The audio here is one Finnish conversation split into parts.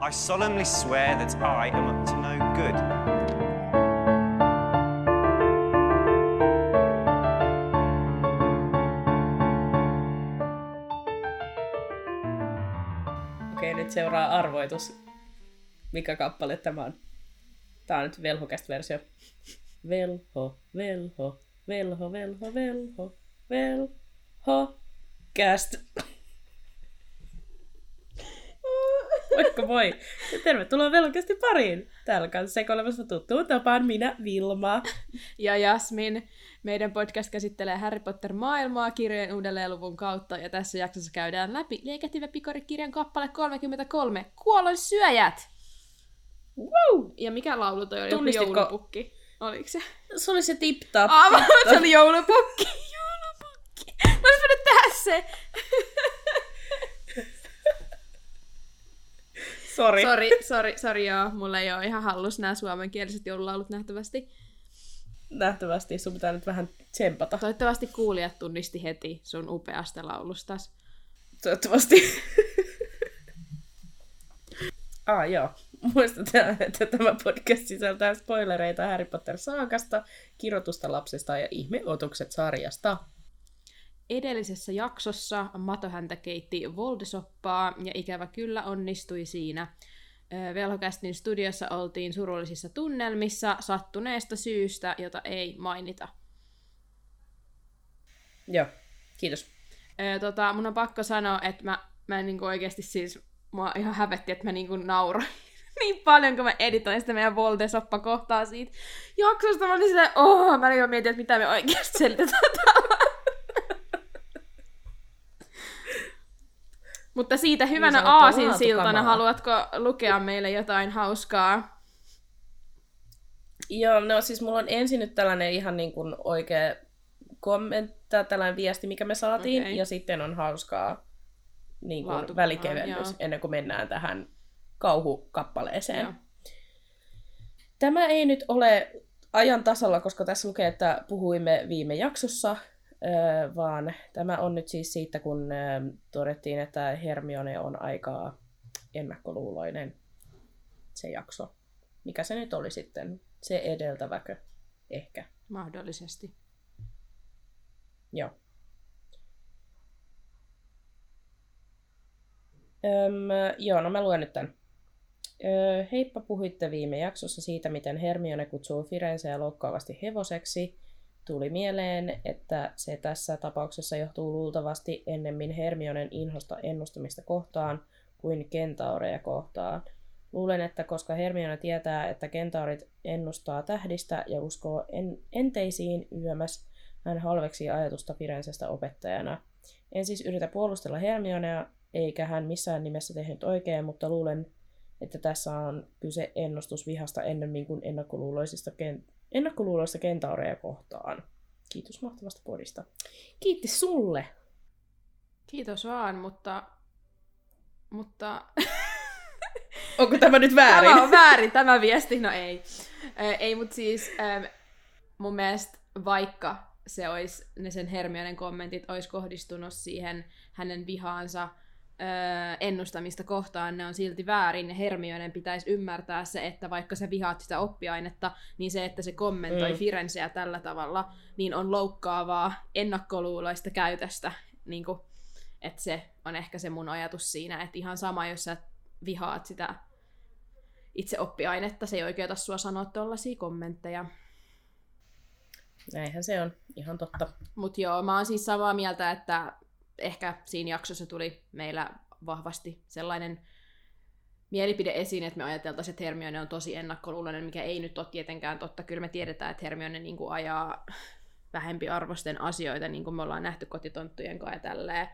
I solemnly swear that I am up to no good. Okei, nyt seuraa arvoitus. Mikä kappale tämä on? Tää on nyt velhokästä versio. Velho, velho, velho, velho, velho, velho, käst. Moikka moi! Ja tervetuloa velhokästi pariin! Täällä kanssa sekoilemassa tuttuun tapaan minä, Vilma. Ja Jasmin. Meidän podcast käsittelee Harry Potter-maailmaa kirjojen uudelleenluvun kautta, ja tässä jaksossa käydään läpi Liekehtivä pikori-kirjan kappale 33, Kuolon syöjät! Woo! Ja mikä laulu toi oli? Tunnistitko- Joulupukki. Oliko se? Se oli se tip-tap. Se oli joulupukki! Joulupukki! Mä olisin tehdä se! Sori. Sori, sori, sori joo. Mulla ei ole ihan hallus nämä suomenkieliset joululaulut nähtävästi. Nähtävästi sun pitää nyt vähän tsempata. Toivottavasti kuulijat tunnisti heti sun upeasta laulustas. Toivottavasti. ah, joo. Muistetaan, että tämä podcast sisältää spoilereita Harry Potter-saakasta, kirjoitusta lapsesta ja ihmeotukset sarjasta. Edellisessä jaksossa Mato häntä keitti voldesoppaa ja ikävä kyllä onnistui siinä. Velhokästin studiossa oltiin surullisissa tunnelmissa sattuneesta syystä, jota ei mainita. Joo, kiitos. Tota, mun on pakko sanoa, että mä, mä en niinku oikeasti siis, mua ihan hävetti, että mä niinku nauroin niin paljon, kun mä editoin sitä meidän Voldesoppa kohtaa siitä jaksosta. Mä olin silleen, oh, mä olin mietin, että mitä me oikeasti selitetään täällä. Mutta siitä hyvänä sanottua aasinsiltana, haluatko lukea meille jotain hauskaa? Joo, no siis mulla on ensin nyt tällainen ihan niin kuin oikea kommentti, tällainen viesti, mikä me saatiin, Okei. ja sitten on hauskaa niin kuin välikevennys joo. ennen kuin mennään tähän kauhukappaleeseen. Joo. Tämä ei nyt ole ajan tasalla, koska tässä lukee, että puhuimme viime jaksossa, öö, vaan tämä on nyt siis siitä, kun öö, todettiin, että Hermione on aika ennakkoluuloinen se jakso. Mikä se nyt oli sitten? Se edeltäväkö? Ehkä. Mahdollisesti. Joo. Öm, joo, no mä luen nyt tämän. Öö, heippa, puhuitte viime jaksossa siitä, miten Hermione kutsuu Firenzeä loukkaavasti hevoseksi. Tuli mieleen, että se tässä tapauksessa johtuu luultavasti ennemmin Hermionen inhosta ennustamista kohtaan kuin kentaureja kohtaan. Luulen, että koska Hermione tietää, että kentaurit ennustaa tähdistä ja uskoo en- enteisiin yömäs, hän halveksii ajatusta Firenzestä opettajana. En siis yritä puolustella Hermionea, eikä hän missään nimessä tehnyt oikein, mutta luulen, että tässä on kyse ennustusvihasta ennemmin kuin ennakkoluuloisista, ken- ennakkoluuloista kentaureja kohtaan. Kiitos mahtavasta podista. Kiitti sulle! Kiitos vaan, mutta... Mutta... Onko tämä nyt väärin? Tämä on väärin, tämä viesti. No ei. Ei, mutta siis ähm, mun mielestä vaikka se olisi, ne sen Hermionen kommentit olisi kohdistunut siihen hänen vihaansa ö, ennustamista kohtaan, ne on silti väärin. Ja Hermionen pitäisi ymmärtää se, että vaikka sä vihaat sitä oppiainetta, niin se, että se kommentoi Mm. Firenzeä tällä tavalla, niin on loukkaavaa ennakkoluuloista käytöstä. Niin kuin, että se on ehkä se mun ajatus siinä, että ihan sama, jos sä vihaat sitä itse oppiainetta, se ei oikeuta sua sanoa tollaisia kommentteja. Näinhän se on. Ihan totta. Mutta joo, mä oon siis samaa mieltä, että ehkä siinä jaksossa tuli meillä vahvasti sellainen mielipide esiin, että me ajateltaisiin, että Hermione on tosi ennakkoluuloinen, mikä ei nyt ole tietenkään totta. Kyllä me tiedetään, että Hermione niin kuin ajaa vähempiarvoisten asioita, niin kuin me ollaan nähty kotitonttujen kanssa ja tälleen.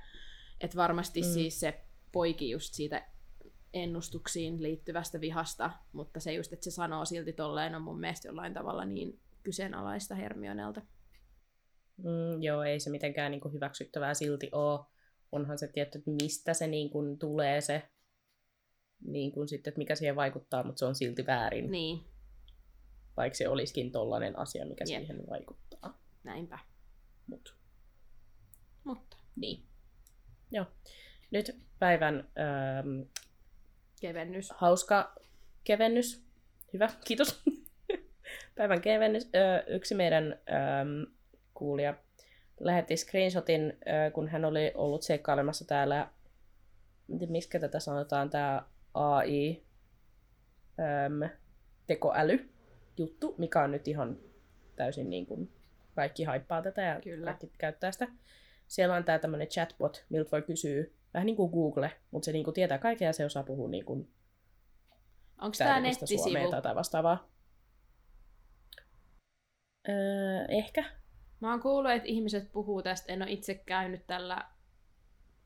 Että varmasti Mm. mm. siis se poiki just siitä ennustuksiin liittyvästä vihasta, mutta se just, että se sanoo silti tolleen on mun mielestä jollain tavalla niin kyseenalaista Hermionelta. Mm, joo, ei se mitenkään niin kuin hyväksyttävää silti ole. Onhan se tietty, että mistä se niin kuin tulee se, niin kuin sitten, että mikä siihen vaikuttaa, mutta se on silti väärin. Niin, Vaikka se olisikin tollainen asia, mikä Jep. siihen vaikuttaa. näinpä. Mut, Mutta niin. Joo. Nyt päivän ähm, Kevennys. hauska kevennys. Hyvä, kiitos. Päivän kevennys. Ö, yksi meidän ö, kuulija lähetti screenshotin, kun hän oli ollut seikkailemassa täällä, miksi tätä sanotaan, tämä AI, ö, tekoäly juttu, mikä on nyt ihan täysin niin kuin kaikki haippaa tätä ja Kyllä. kaikki käyttää sitä. Siellä on tämä tämmöinen chatbot, miltä voi kysyä, vähän niin kuin Google, mutta se niin kuin tietää kaiken ja se osaa puhua niin kuin Onko tämä nettisivu? suomea tai vastaavaa. Öö, ehkä. Mä oon kuullut, että ihmiset puhuu tästä. En ole itse käynyt tällä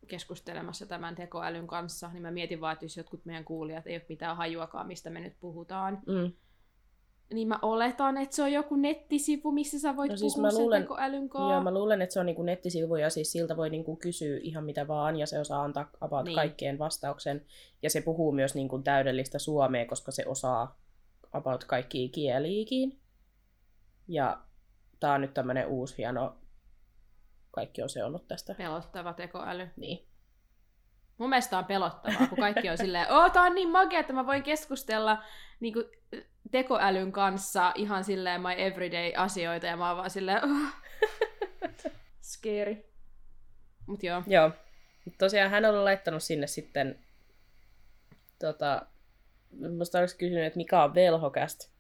keskustelemassa tämän tekoälyn kanssa, niin mä mietin vaan, että jos jotkut meidän kuulijat ei ole mitään hajuakaan, mistä me nyt puhutaan, Mm. niin mä oletan, että se on joku nettisivu, missä sä voit No siis puhua mä sen luulen- tekoälyn Joo, kanssa. mä luulen, että se on niinku nettisivu ja siis siltä voi niinku kysyä ihan mitä vaan ja se osaa antaa about Niin. kaikkeen vastauksen. Ja se puhuu myös niinku täydellistä suomea, koska se osaa about kaikkia kieliikin. Ja tää on nyt tämmönen uusi hieno, kaikki on seonnut tästä. Pelottava tekoäly. Niin. Mun mielestä on pelottavaa, kun kaikki on silleen, oo, tää on niin makea, että mä voin keskustella niin kuin, tekoälyn kanssa ihan silleen my everyday asioita, ja mä oon vaan silleen, oh. scary. Mut joo, Joo. Mut Tosiaan hän oli laittanut sinne sitten, tota, musta olisi kysynyt, että mikä on velhokast,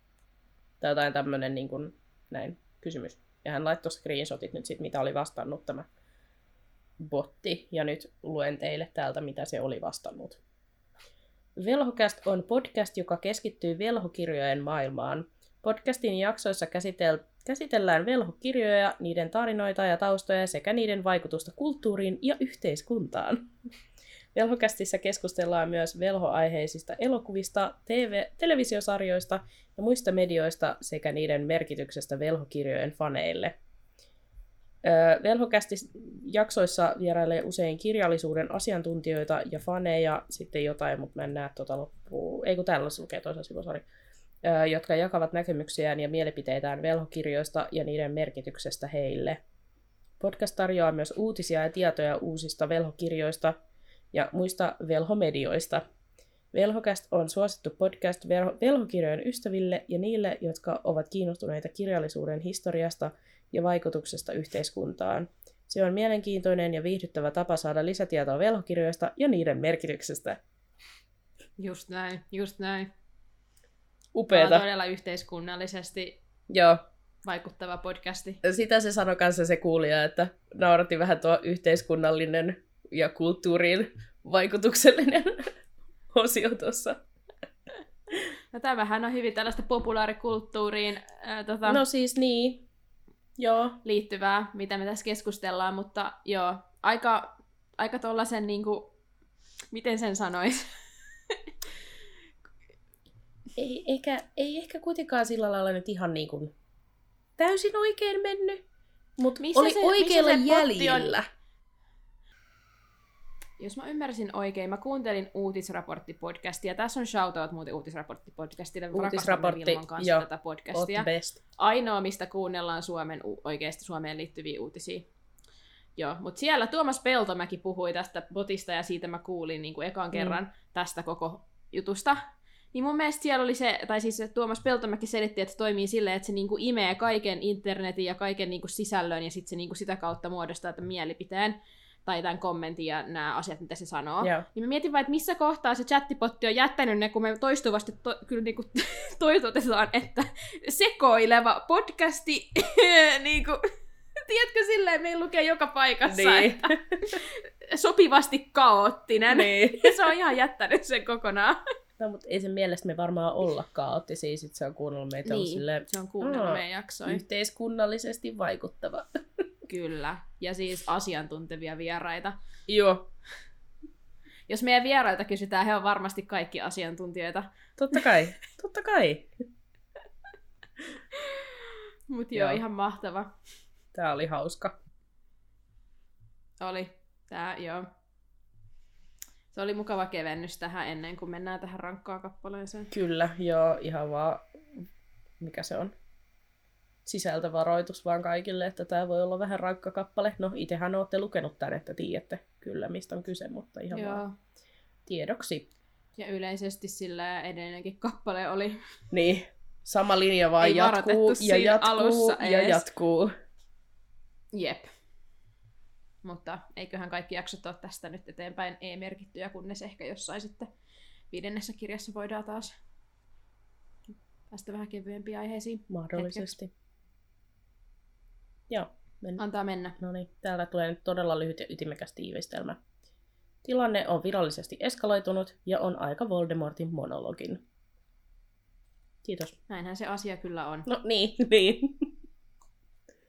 tai jotain tämmönen niin kuin, näin, kysymys. Ja hän laittoi screenshotit nyt sit, mitä oli vastannut tämä botti, ja nyt luen teille täältä, mitä se oli vastannut. Velhokast on podcast, joka keskittyy velhokirjojen maailmaan. Podcastin jaksoissa käsitel- käsitellään velhokirjoja, niiden tarinoita ja taustoja sekä niiden vaikutusta kulttuuriin ja yhteiskuntaan. Velhokästissä keskustellaan myös velhoaiheisista elokuvista, TV- televisiosarjoista ja muista medioista sekä niiden merkityksestä velhokirjojen faneille. Velhokästis jaksoissa vierailee usein kirjallisuuden asiantuntijoita ja faneja, sitten jotain, mutta mä en näe tuota loppua. Ei kun täällä se lukee toisella sivulla, sori. Öö, jotka jakavat näkemyksiään ja mielipiteitään velhokirjoista ja niiden merkityksestä heille. Podcast tarjoaa myös uutisia ja tietoja uusista velhokirjoista ja muista velhomedioista. Velhokäst on suosittu podcast velho- velhokirjojen ystäville ja niille, jotka ovat kiinnostuneita kirjallisuuden historiasta ja vaikutuksesta yhteiskuntaan. Se on mielenkiintoinen ja viihdyttävä tapa saada lisätietoa velhokirjoista ja niiden merkityksestä. just näin, just näin. Tämä on Upeeta. todella yhteiskunnallisesti Joo. vaikuttava podcasti. Sitä se sanoi kanssa se kuulija, että nauratti vähän tuo yhteiskunnallinen ja kulttuuriin vaikutuksellinen osio tuossa. No tämähän on hyvin tällaista populaarikulttuuriin ää, tota, No siis niin. Joo. liittyvää, mitä me tässä keskustellaan, mutta joo, aika, aika tollasen niinku, miten sen sanois? Ei, eikä, ei ehkä kuitenkaan sillä lailla nyt ihan niin kuin täysin oikein mennyt, mutta Missä oli se- oikeilla missä se potti on? Jos mä ymmärsin oikein, mä kuuntelin uutisraporttipodcastia. Tässä on shoutout muuten uutisraporttipodcastille. Uutisraportti, kanssa joo. tätä podcastia. best. Ainoa, mistä kuunnellaan Suomen, oikeasti Suomeen liittyviä uutisia. Joo, mutta siellä Tuomas Peltomäki puhui tästä botista ja siitä mä kuulin niin kuin ekan kerran mm. tästä koko jutusta. Niin mun mielestä siellä oli se, tai siis Tuomas Peltomäki selitti, että se toimii silleen, että se niinku imee kaiken internetin ja kaiken niinku sisällön ja sitten se niinku sitä kautta muodostaa tämän mielipiteen tai tämän kommentin ja nämä asiat, mitä se sanoo. Joo. Niin mä mietin vaan, että missä kohtaa se chattipotti on jättänyt ne, kun me toistuvasti to- kyllä niinku toitotetaan, että sekoileva podcasti, niinku, tiedätkö silleen, meillä lukee joka paikassa, Niin. että sopivasti kaoottinen. niin. se on ihan jättänyt sen kokonaan. No, mutta ei sen mielestä me varmaan olla kaoottisia, sit se on kuunnellut meitä niin. Silleen se on kuunnellut meidän jaksoja. yhteiskunnallisesti vaikuttava. Kyllä. Ja siis asiantuntevia vieraita. Joo, Jos meidän vierailta kysytään, he on varmasti kaikki asiantuntijoita. totta kai, totta kai. Mutta joo, Joo. ihan mahtava. Tää oli hauska. Oli. Tää, joo. Se oli mukava kevennys tähän ennen kuin mennään tähän rankkaan kappaleeseen. Kyllä, joo, ihan vaan, mikä se on? Sisältövaroitus vaan kaikille, että tämä voi olla vähän rankka kappale. No, itsehän olette lukenut tän, että tiedätte kyllä, mistä on kyse, mutta ihan joo. vaan tiedoksi. Ja yleisesti sillä edellinenkin kappale oli Niin, sama linja vaan Ei jatkuu ja jatkuu alussa ja ees. jatkuu. Jep. Mutta eiköhän kaikki jaksot ole tästä nyt eteenpäin e-merkittyjä, kunnes ehkä jossain sitten viidennessä kirjassa voidaan taas päästä vähän kevyempiin aiheisiin. Mahdollisesti. Joo, men... Antaa mennä. no niin, täällä tulee nyt todella lyhyt ja ytimekäs tiivistelmä. Tilanne on virallisesti eskaloitunut ja on aika Voldemortin monologin. Kiitos. Näinhän se asia kyllä on. No niin, niin.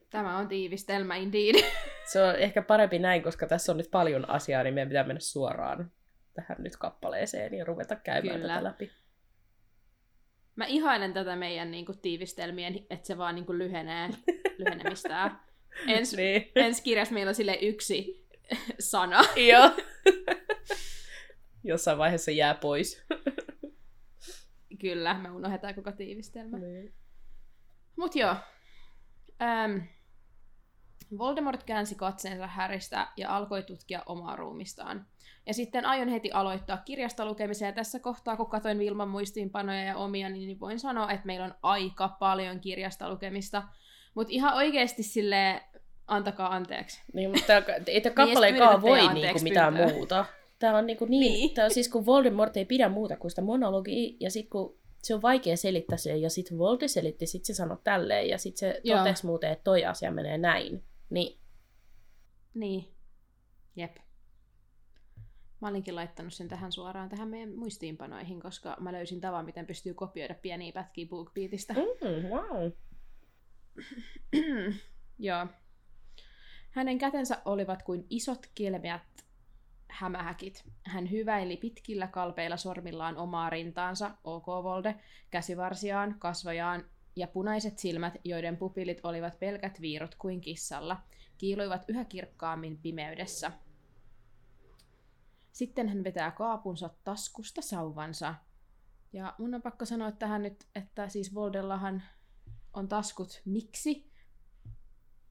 Tämä on tiivistelmä indeed. Se on ehkä parempi näin, koska tässä on nyt paljon asiaa, niin meidän pitää mennä suoraan tähän nyt kappaleeseen ja ruveta käymään Kyllä. tätä läpi. Mä ihailen tätä meidän niinku, tiivistelmien, että se vaan niinku, lyhenee lyhenemistään. Ens, Niin. ensi kirjassa meillä on sille yksi sana. Joo. Jossain vaiheessa jää pois. Kyllä, me unohdetaan koko tiivistelmä. Niin. Mut joo. Ähm, Voldemort käänsi katseensa Häristä ja alkoi tutkia omaa ruumistaan. Ja sitten aion heti aloittaa kirjasta lukemisen, ja tässä kohtaa, kun katsoin Vilman muistiinpanoja ja omia, niin voin sanoa, että meillä on aika paljon kirjasta lukemista. Mutta ihan oikeasti sille antakaa anteeksi. Niin, mutta ei tämä Niin, sitten voi niinku mitään pyyntöä. muuta. Tää on niinku niin, Niin. niin. Tää on siis kun Voldemort ei pidä muuta kuin sitä monologia, ja sit kun se on vaikea selittää se, ja sit Voldy selitti, sit se sanoi tälleen, ja sit se Joo. totesi muuten, että toi asia menee näin. Niin, Niin. Jep. Mä olinkin laittanut sen tähän suoraan tähän meidän muistiinpanoihin, koska mä löysin tavan, miten pystyy kopioida pieniä pätkiä BookBeatista. mm, wow. Joo. Hänen kätensä olivat kuin isot kelmeät hämähäkit. Hän hyväili pitkillä kalpeilla sormillaan omaa rintaansa, OK Volde, käsivarsiaan, kasvojaan ja punaiset silmät, joiden pupilit olivat pelkät viirut kuin kissalla, kiiluivat yhä kirkkaammin pimeydessä. Sitten hän vetää kaapunsa taskusta sauvansa. Ja mun on pakko sanoa tähän nyt, että siis Voldellahan on taskut. Miksi?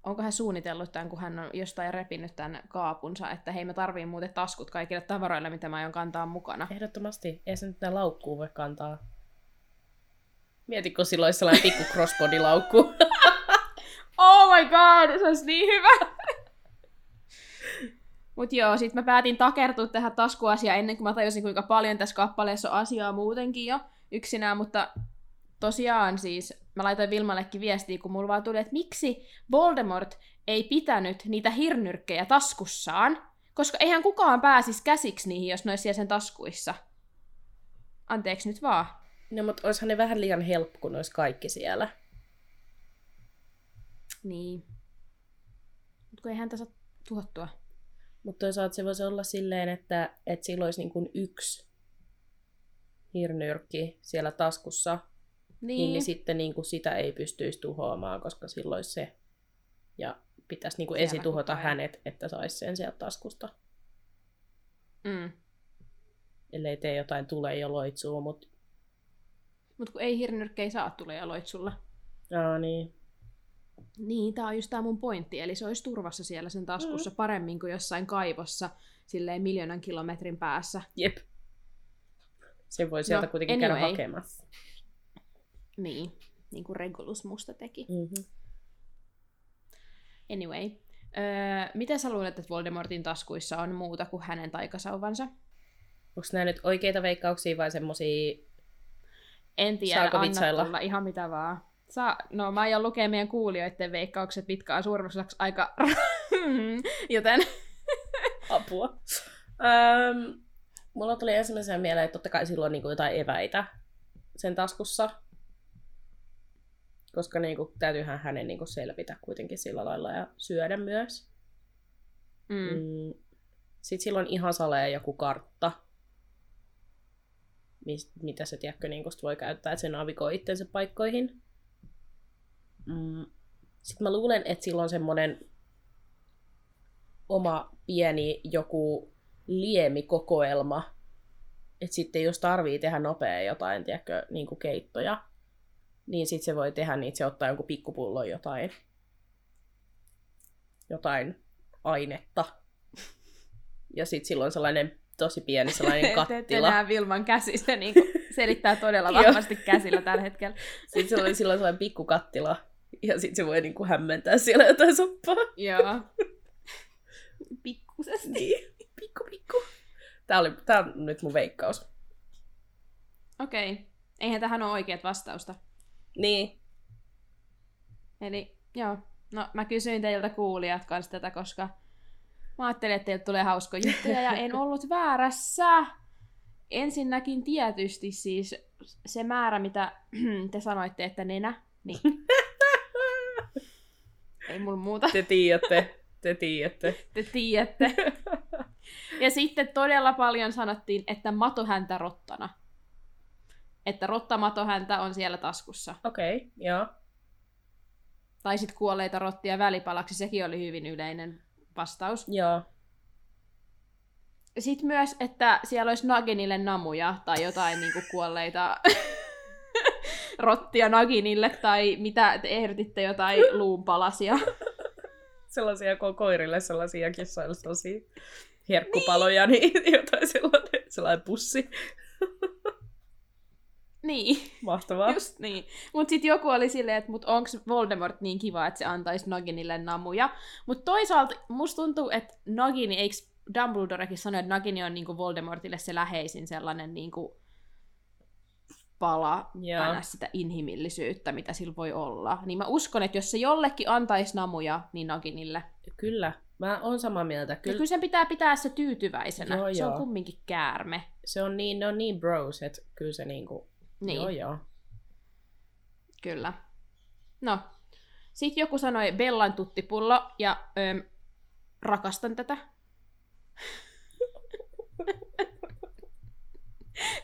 Onko hän suunnitellut tämän, kun hän on jostain repinyt tämän kaapunsa, että hei mä tarviin muuten taskut kaikille tavaroille, mitä mä aion kantaa mukana. Ehdottomasti. Ei se nyt laukkuu voi kantaa. Mieti, kun sillä olisi sellainen pikku crossbody-laukku. Oh my god, se olisi niin hyvä! Mut joo, sit mä päätin takertua tähän taskuasiaan ennen kuin mä tajusin, kuinka paljon tässä kappaleessa on asiaa muutenkin jo yksinään, mutta tosiaan siis mä laitoin Vilmallekin viestiä, kun mulla vaan tuli, että miksi Voldemort ei pitänyt niitä hirnyrkkejä taskussaan, koska eihän kukaan pääsisi käsiksi niihin, jos ne olisi siellä sen taskuissa. Anteeksi nyt vaan. No, mutta olisihan ne vähän liian helppo, kun olisi kaikki siellä. Niin. Mut kun ei häntä saa tuhottua. Mutta toisaalta se voisi olla silleen, että, että sillä olisi niin kuin yksi hirnyrkki siellä taskussa, niin, niin, niin sitten niin kuin sitä ei pystyisi tuhoamaan, koska silloin olisi se. Ja pitäisi niin kuin Siellä ensin tuhota koko ajan. hänet, että saisi sen sieltä taskusta. Mm. Ellei tee jotain tulee ja loitsuu, mutta Mut kun ei hirnyrkkejä saa tulee ja loitsulla. Aa, niin. Niin, tää on just tää mun pointti. Eli se olisi turvassa siellä sen taskussa mm. paremmin kuin jossain kaivossa silleen miljoonan kilometrin päässä. Jep. Se voi sieltä No, kuitenkin käydä anyway. hakemassa. Niin, niin kuin Regulus musta teki. Mm-hmm. Anyway. Öö, miten sä luulet, että Voldemortin taskuissa on muuta kuin hänen taikasauvansa? Onko nämä nyt oikeita veikkauksia vai semmosia... En tiedä, Saako anna vitsailla? tulla ihan mitä vaan. Saa, no mä aion lukea meidän kuulijoiden veikkaukset, mitkä on suurimmaksi aika... Joten... Apua. Öm, mulla tuli ensimmäisenä mieleen, että totta kai silloin on niinku jotain eväitä sen taskussa. Koska niinku, täytyyhän hänen niinku selvitä kuitenkin sillä lailla ja syödä myös. Mm. Mm. Sitten silloin ihan salee joku kartta, mis, mitä se tiedätkö, niin voi käyttää, että se navigoi itsensä paikkoihin. Mm. Sitten mä luulen, että sillä on semmoinen oma pieni joku liemikokoelma, että sitten jos tarvii tehdä nopea jotain, tiedätkö, niin kuin keittoja, niin sitten se voi tehdä niin, että se ottaa jonkun pikkupullon jotain, jotain ainetta. Ja sitten silloin sellainen tosi pieni sellainen Te kattila. näe Vilman käsissä, niin kuin selittää todella vahvasti käsillä tällä hetkellä. Sitten sillä oli silloin sellainen pikku kattila. Ja sitten se voi niinku hämmentää siellä jotain soppaa. Joo. Pikkusesti. Niin, pikku pikku. Tää, oli, tää on nyt mun veikkaus. Okei. Okay. Eihän tähän ole oikeat vastausta. Niin. Eli joo. No mä kysyin teiltä kuulijat kanssa tätä, koska mä ajattelin, että teiltä tulee hauskoja juttuja ja en ollut väärässä. Ensinnäkin tietysti siis se määrä, mitä te sanoitte, että nenä, niin ei mulla muuta. Te tiedätte. Te tiedätte. Te tiedätte. Ja sitten todella paljon sanottiin, että matohäntä rottana. Että rottamatohäntä on siellä taskussa. Okei, okay, joo. Tai sitten kuolleita rottia välipalaksi, sekin oli hyvin yleinen vastaus. Joo. Sitten myös, että siellä olisi Naginille namuja tai jotain niin kuolleita rottia Naginille tai mitä te ehdotitte jotain luunpalasia. Sellaisia ko- koirille, sellaisia kissaille, sellaisia herkkupaloja, niin, niin jotain sellainen, sellainen pussi. Niin. Mahtavaa. Just niin. Mutta sitten joku oli silleen, että mut onko Voldemort niin kiva, että se antaisi Naginille namuja. Mutta toisaalta musta tuntuu, että Nagini, eikö Dumbledorekin sano, että Nagini on niinku Voldemortille se läheisin sellainen niinku pala Joo. aina sitä inhimillisyyttä, mitä sillä voi olla. Niin mä uskon, että jos se jollekin antaisi namuja, niin Naginille. Kyllä. Mä oon samaa mieltä. Kyllä, Kyllä kyllä sen pitää pitää se tyytyväisenä. Joo, se on joo. kumminkin käärme. se on niin, ne on niin bros, että kyllä se niinku... Niin. Joo, joo. Kyllä. No, sitten joku sanoi Bellan tuttipullo, ja öö, rakastan tätä.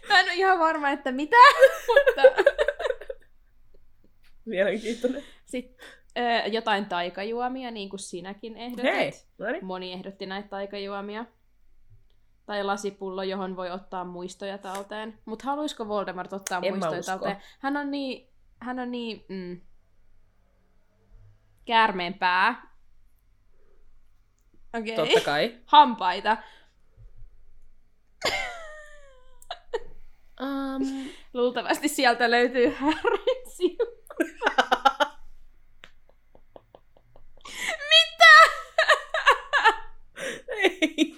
Mä en ole ihan varma, että mitä, mutta Mielenkiintoinen. sitten öö, jotain taikajuomia, niin kuin sinäkin ehdotit. Hei! No niin. Moni ehdotti näitä taikajuomia. Tai lasipullo, johon voi ottaa muistoja talteen. Mutta haluaisiko Voldemort ottaa En muistoja usko. talteen? Hän on niin, hän on niin mm, käärmeen pää. Okei. Totta kai. Hampaita. Um, Luultavasti sieltä löytyy Harryn. Mitä? ei.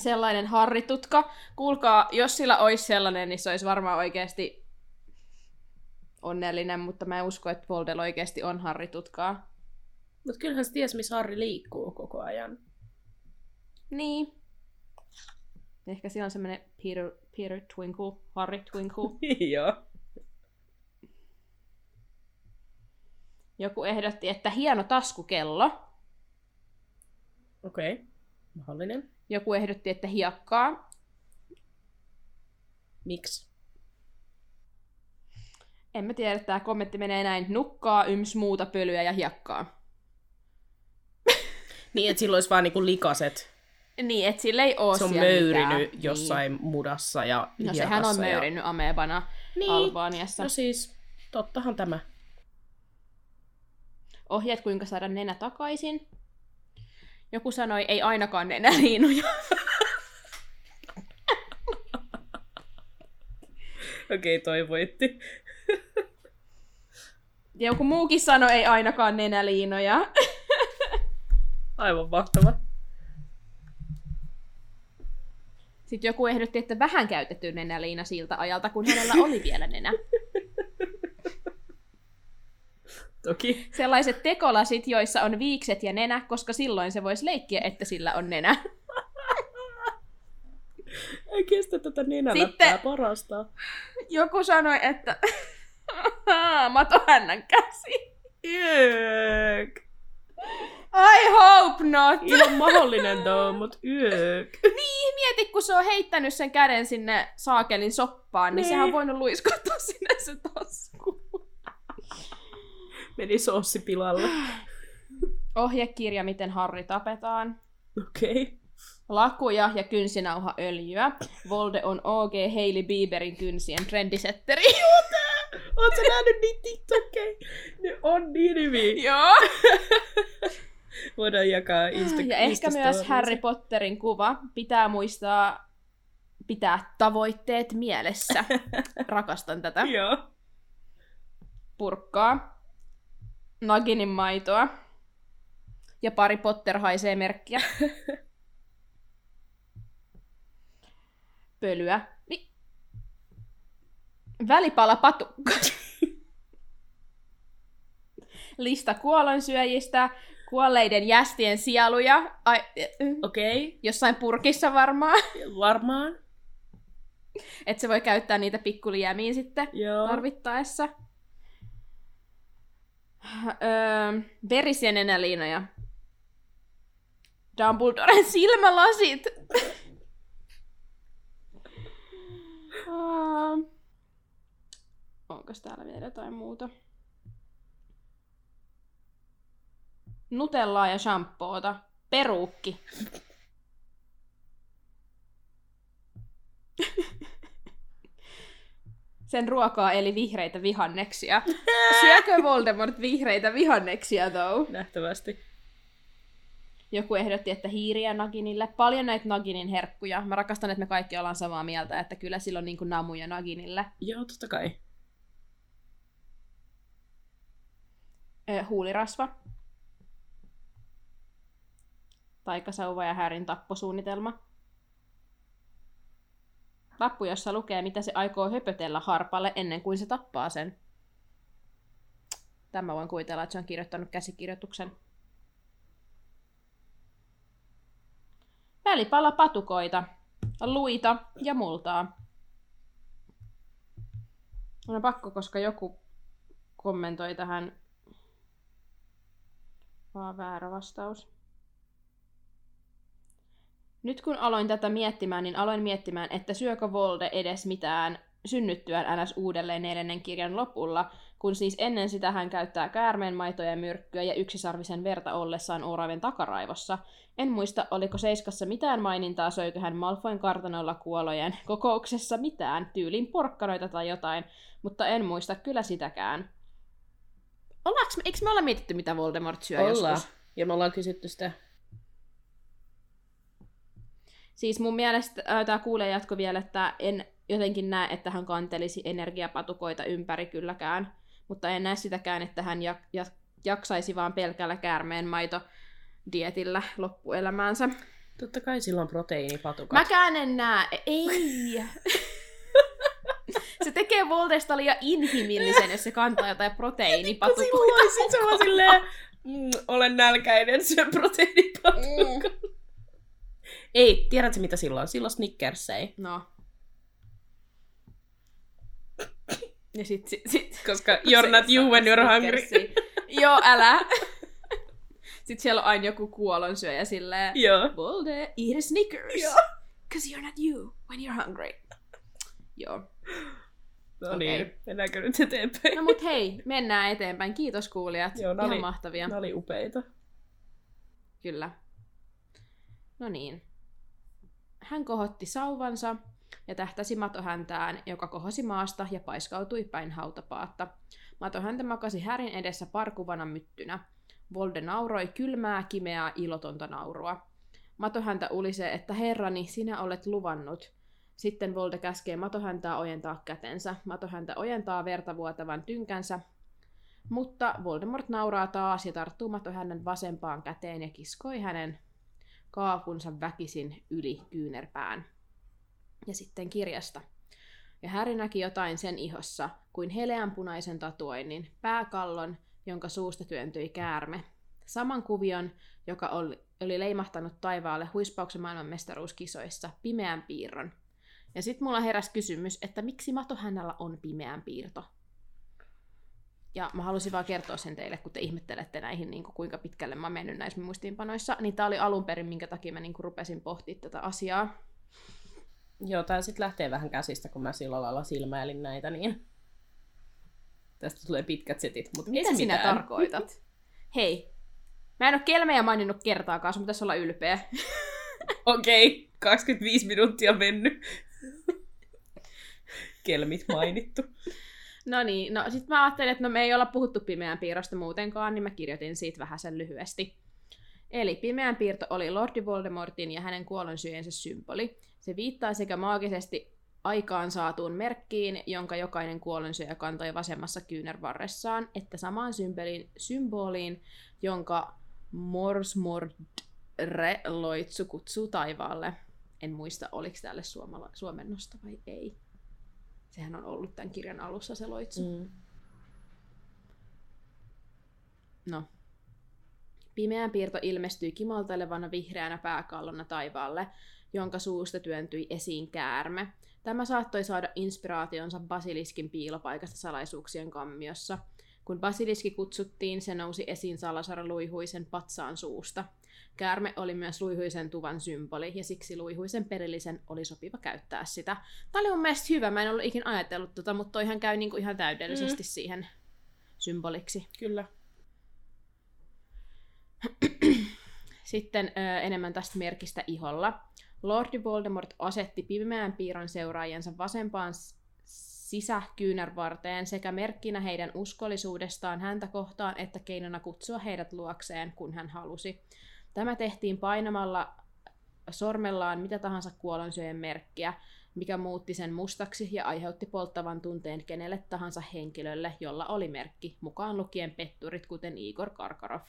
Sellainen harritutka. Kuulkaa, jos sillä olisi sellainen, niin se olisi varmaan oikeasti onnellinen, mutta mä en usko, että Voldel oikeasti on harritutkaa. Mutta kyllähän se ties, missä Harri liikkuu koko ajan. Niin. Ehkä siinä on semmoinen Peter, Peter Twinkle, Harry Twinkle. joo. Joku ehdotti, että hieno taskukello. Okei. Okay. Mahdollinen. Joku ehdotti, että hiekkaa. Miksi? En mä tiedä, tämä kommentti menee näin. Nukkaa, yms, muuta pölyä ja hiekkaa. Niin, että silloin olisi vaan niinku likaset. Niin, että sillä ei oo Se on möyrinyt mitään. jossain niin. mudassa ja Niin. No sehän on ja- möyrinyt amebana Niin. Albaniassa. No siis, tottahan tämä. Ohjeet, kuinka saada nenä takaisin. Joku sanoi, ei ainakaan nenäliinuja. Okei, okay, toi voitti. Ja joku muukin sanoi, ei ainakaan nenäliinoja. Aivan mahtava. Sitten joku ehdotti, että vähän käytetty nenäliina siltä ajalta, kun hänellä oli vielä nenä. Toki. Sellaiset tekolasit, joissa on viikset ja nenä, koska silloin se voisi leikkiä, että sillä on nenä. Ei kestä tätä nenäläppää Sitten- parasta. Joku sanoi, että matohännän käsi. Yök. I hope not! Ihan mahdollinen tuo, mut yök. Niin, mieti, kun se on heittänyt sen käden sinne saakelin soppaan, niin, Niin. sehän on voinut luiskottaa sinne se tasku. Meni soossi pilalle. Ohjekirja, miten Harri tapetaan. Okei. Okay. Lakuja ja kynsinauhaöljyä. Volde on OG Hailey Bieberin kynsien trendisetteri. Sä nähnyt niitä TikTokkeja? Ne on niin hyviä. Joo. Voidaan jakaa Insta Ja ehkä myös. Harry Potterin kuva. Pitää muistaa pitää tavoitteet mielessä. Rakastan tätä. Joo. Purkkaa. Naginin maitoa. Ja pari Potter haisee merkkiä. Pölyä. Ni- Välipala patukka. Lista kuolonsyöjistä, kuolleiden jästien sieluja, ai, Okei, okay. jossain purkissa varmaan, varmaan. että se voi käyttää niitä pikkuliämiin sitten Joo. tarvittaessa. Öö, verisiä nenäliinoja. Dumbledoren silmälasit. onko täällä vielä jotain muuta? Nutellaa ja shampoota. Peruukki. Sen ruokaa eli vihreitä vihanneksia. Syökö Voldemort vihreitä vihanneksia, though? Nähtävästi. Joku ehdotti, että hiiriä Naginille. Paljon näitä Naginin herkkuja. Mä rakastan, että me kaikki ollaan samaa mieltä, että kyllä sillä on niin kuin namuja Naginille. Joo, totta kai. Ö, huulirasva. Taikasauva ja Härin tapposuunnitelma. Lappu, jossa lukee, mitä se aikoo höpötellä harpalle ennen kuin se tappaa sen. Tämä voin kuvitella, että se on kirjoittanut käsikirjoituksen. Välipala patukoita, luita ja multaa. On pakko, koska joku kommentoi tähän vaan väärä vastaus. Nyt kun aloin tätä miettimään, niin aloin miettimään, että syökö Volde edes mitään synnyttyään NS uudelleen neljännen kirjan lopulla, kun siis ennen sitä hän käyttää käärmeenmaitoja ja myrkkyä ja yksisarvisen verta ollessaan Oraven takaraivossa. En muista, oliko Seiskassa mitään mainintaa, söikö hän Malfoin kartanolla kuolojen kokouksessa mitään, tyylin porkkanoita tai jotain, mutta en muista kyllä sitäkään. Ollaanko me, eikö me olla mietitty, mitä Voldemort syö Ollaan. joskus? Ja me ollaan kysytty sitä. Siis mun mielestä äh, tämä kuulee jatko vielä, että en jotenkin näe, että hän kantelisi energiapatukoita ympäri kylläkään. Mutta en näe sitäkään, että hän jak- jak- jaksaisi vaan pelkällä käärmeen maito dietillä loppuelämäänsä. Totta kai sillä on proteiinipatukat. Mäkään en näe. Ei! se tekee Voltesta liian inhimillisen, jos se kantaa jotain proteiinipatukoita. Silloin sit se vaan silleen, mm, olen nälkäinen, syö proteiinipatukat. Mm. Ei, tiedätkö mitä silloin? Silloin Snickersei. No. Ja sit, sit, sit Koska you're not you when you're hungry. Joo, älä. Sitten siellä on aina joku kuolonsyöjä silleen, Joo. Volde, eat a Snickers. Joo. Cause you're not you when you're hungry. Joo. No Okei. niin, mennäänkö nyt eteenpäin? No mut hei, mennään eteenpäin. Kiitos kuulijat. Joo, Ihan oli- mahtavia. Ne oli upeita. Kyllä. No niin. Hän kohotti sauvansa ja tähtäsi matohäntään, joka kohosi maasta ja paiskautui päin hautapaatta. Matohäntä makasi härin edessä parkuvana myttynä. Volde nauroi kylmää, kimeää, ilotonta naurua. Matohäntä ulisee, että herrani, sinä olet luvannut. Sitten Volde käskee Matohäntää ojentaa kätensä. Matohäntä ojentaa verta vuotavan tynkänsä, mutta Voldemort nauraa taas ja tarttuu Matohännän vasempaan käteen ja kiskoi hänen kaapunsa väkisin yli kyynärpään. Ja sitten kirjasta. Ja Häri näki jotain sen ihossa, kuin heleänpunaisen tatuoinnin, pääkallon, jonka suusta työntyi käärme. Saman kuvion, joka oli, oli leimahtanut taivaalle huispauksen maailmanmestaruuskisoissa, pimeän piirron. Ja sitten mulla heräsi kysymys, että miksi Matohännällä on pimeän piirto? Ja mä halusin vaan kertoa sen teille, kun te ihmettelette näihin, niin kuin, kuinka pitkälle mä mennyt näissä muistiinpanoissa. Niin tää oli alun perin, minkä takia mä niin kuin, rupesin pohtimaan tätä asiaa. Joo, tää sitten lähtee vähän käsistä, kun mä sillä lailla silmäilin näitä, niin tästä tulee pitkät setit, mutta Mitä sinä tarkoitat? Hei, mä en ole kelmejä maininnut kertaakaan, sun pitäisi olla ylpeä. Okei, 25 minuuttia mennyt. Kelmit mainittu. No niin, no sit mä ajattelin, että no me ei olla puhuttu pimeän piirrosta muutenkaan, niin mä kirjoitin siitä vähän sen lyhyesti. Eli pimeän piirto oli Lordi Voldemortin ja hänen kuollonsyöjensä symboli. Se viittaa sekä maagisesti aikaan saatuun merkkiin, jonka jokainen kuollonsyöjä kantoi vasemmassa kyynärvarressaan, että samaan symboliin, symboliin jonka Morsmordre loitsu kutsuu taivaalle. En muista, oliko suomala- suomennosta vai ei. Sehän on ollut tämän kirjan alussa se loitsu. Mm. No. Pimeän piirto ilmestyi kimaltelevana vihreänä pääkallona taivaalle, jonka suusta työntyi esiin käärme. Tämä saattoi saada inspiraationsa basiliskin piilopaikasta salaisuuksien kammiossa. Kun basiliski kutsuttiin, se nousi esiin Salasar luihuisen patsaan suusta. Käärme oli myös luihuisen tuvan symboli, ja siksi luihuisen perillisen oli sopiva käyttää sitä. Tämä oli mun mielestä hyvä, mä en ollut ikin ajatellut tota, mutta toihan käy niinku ihan täydellisesti mm. siihen symboliksi. Kyllä. Sitten ö, enemmän tästä merkistä iholla. Lordi Voldemort asetti pimeän piirron seuraajansa vasempaan sisäkyynärvarteen sekä merkkinä heidän uskollisuudestaan häntä kohtaan että keinona kutsua heidät luokseen, kun hän halusi. Tämä tehtiin painamalla sormellaan mitä tahansa kuolonsyöjen merkkiä, mikä muutti sen mustaksi ja aiheutti polttavan tunteen kenelle tahansa henkilölle, jolla oli merkki, mukaan lukien petturit, kuten Igor Karkarov.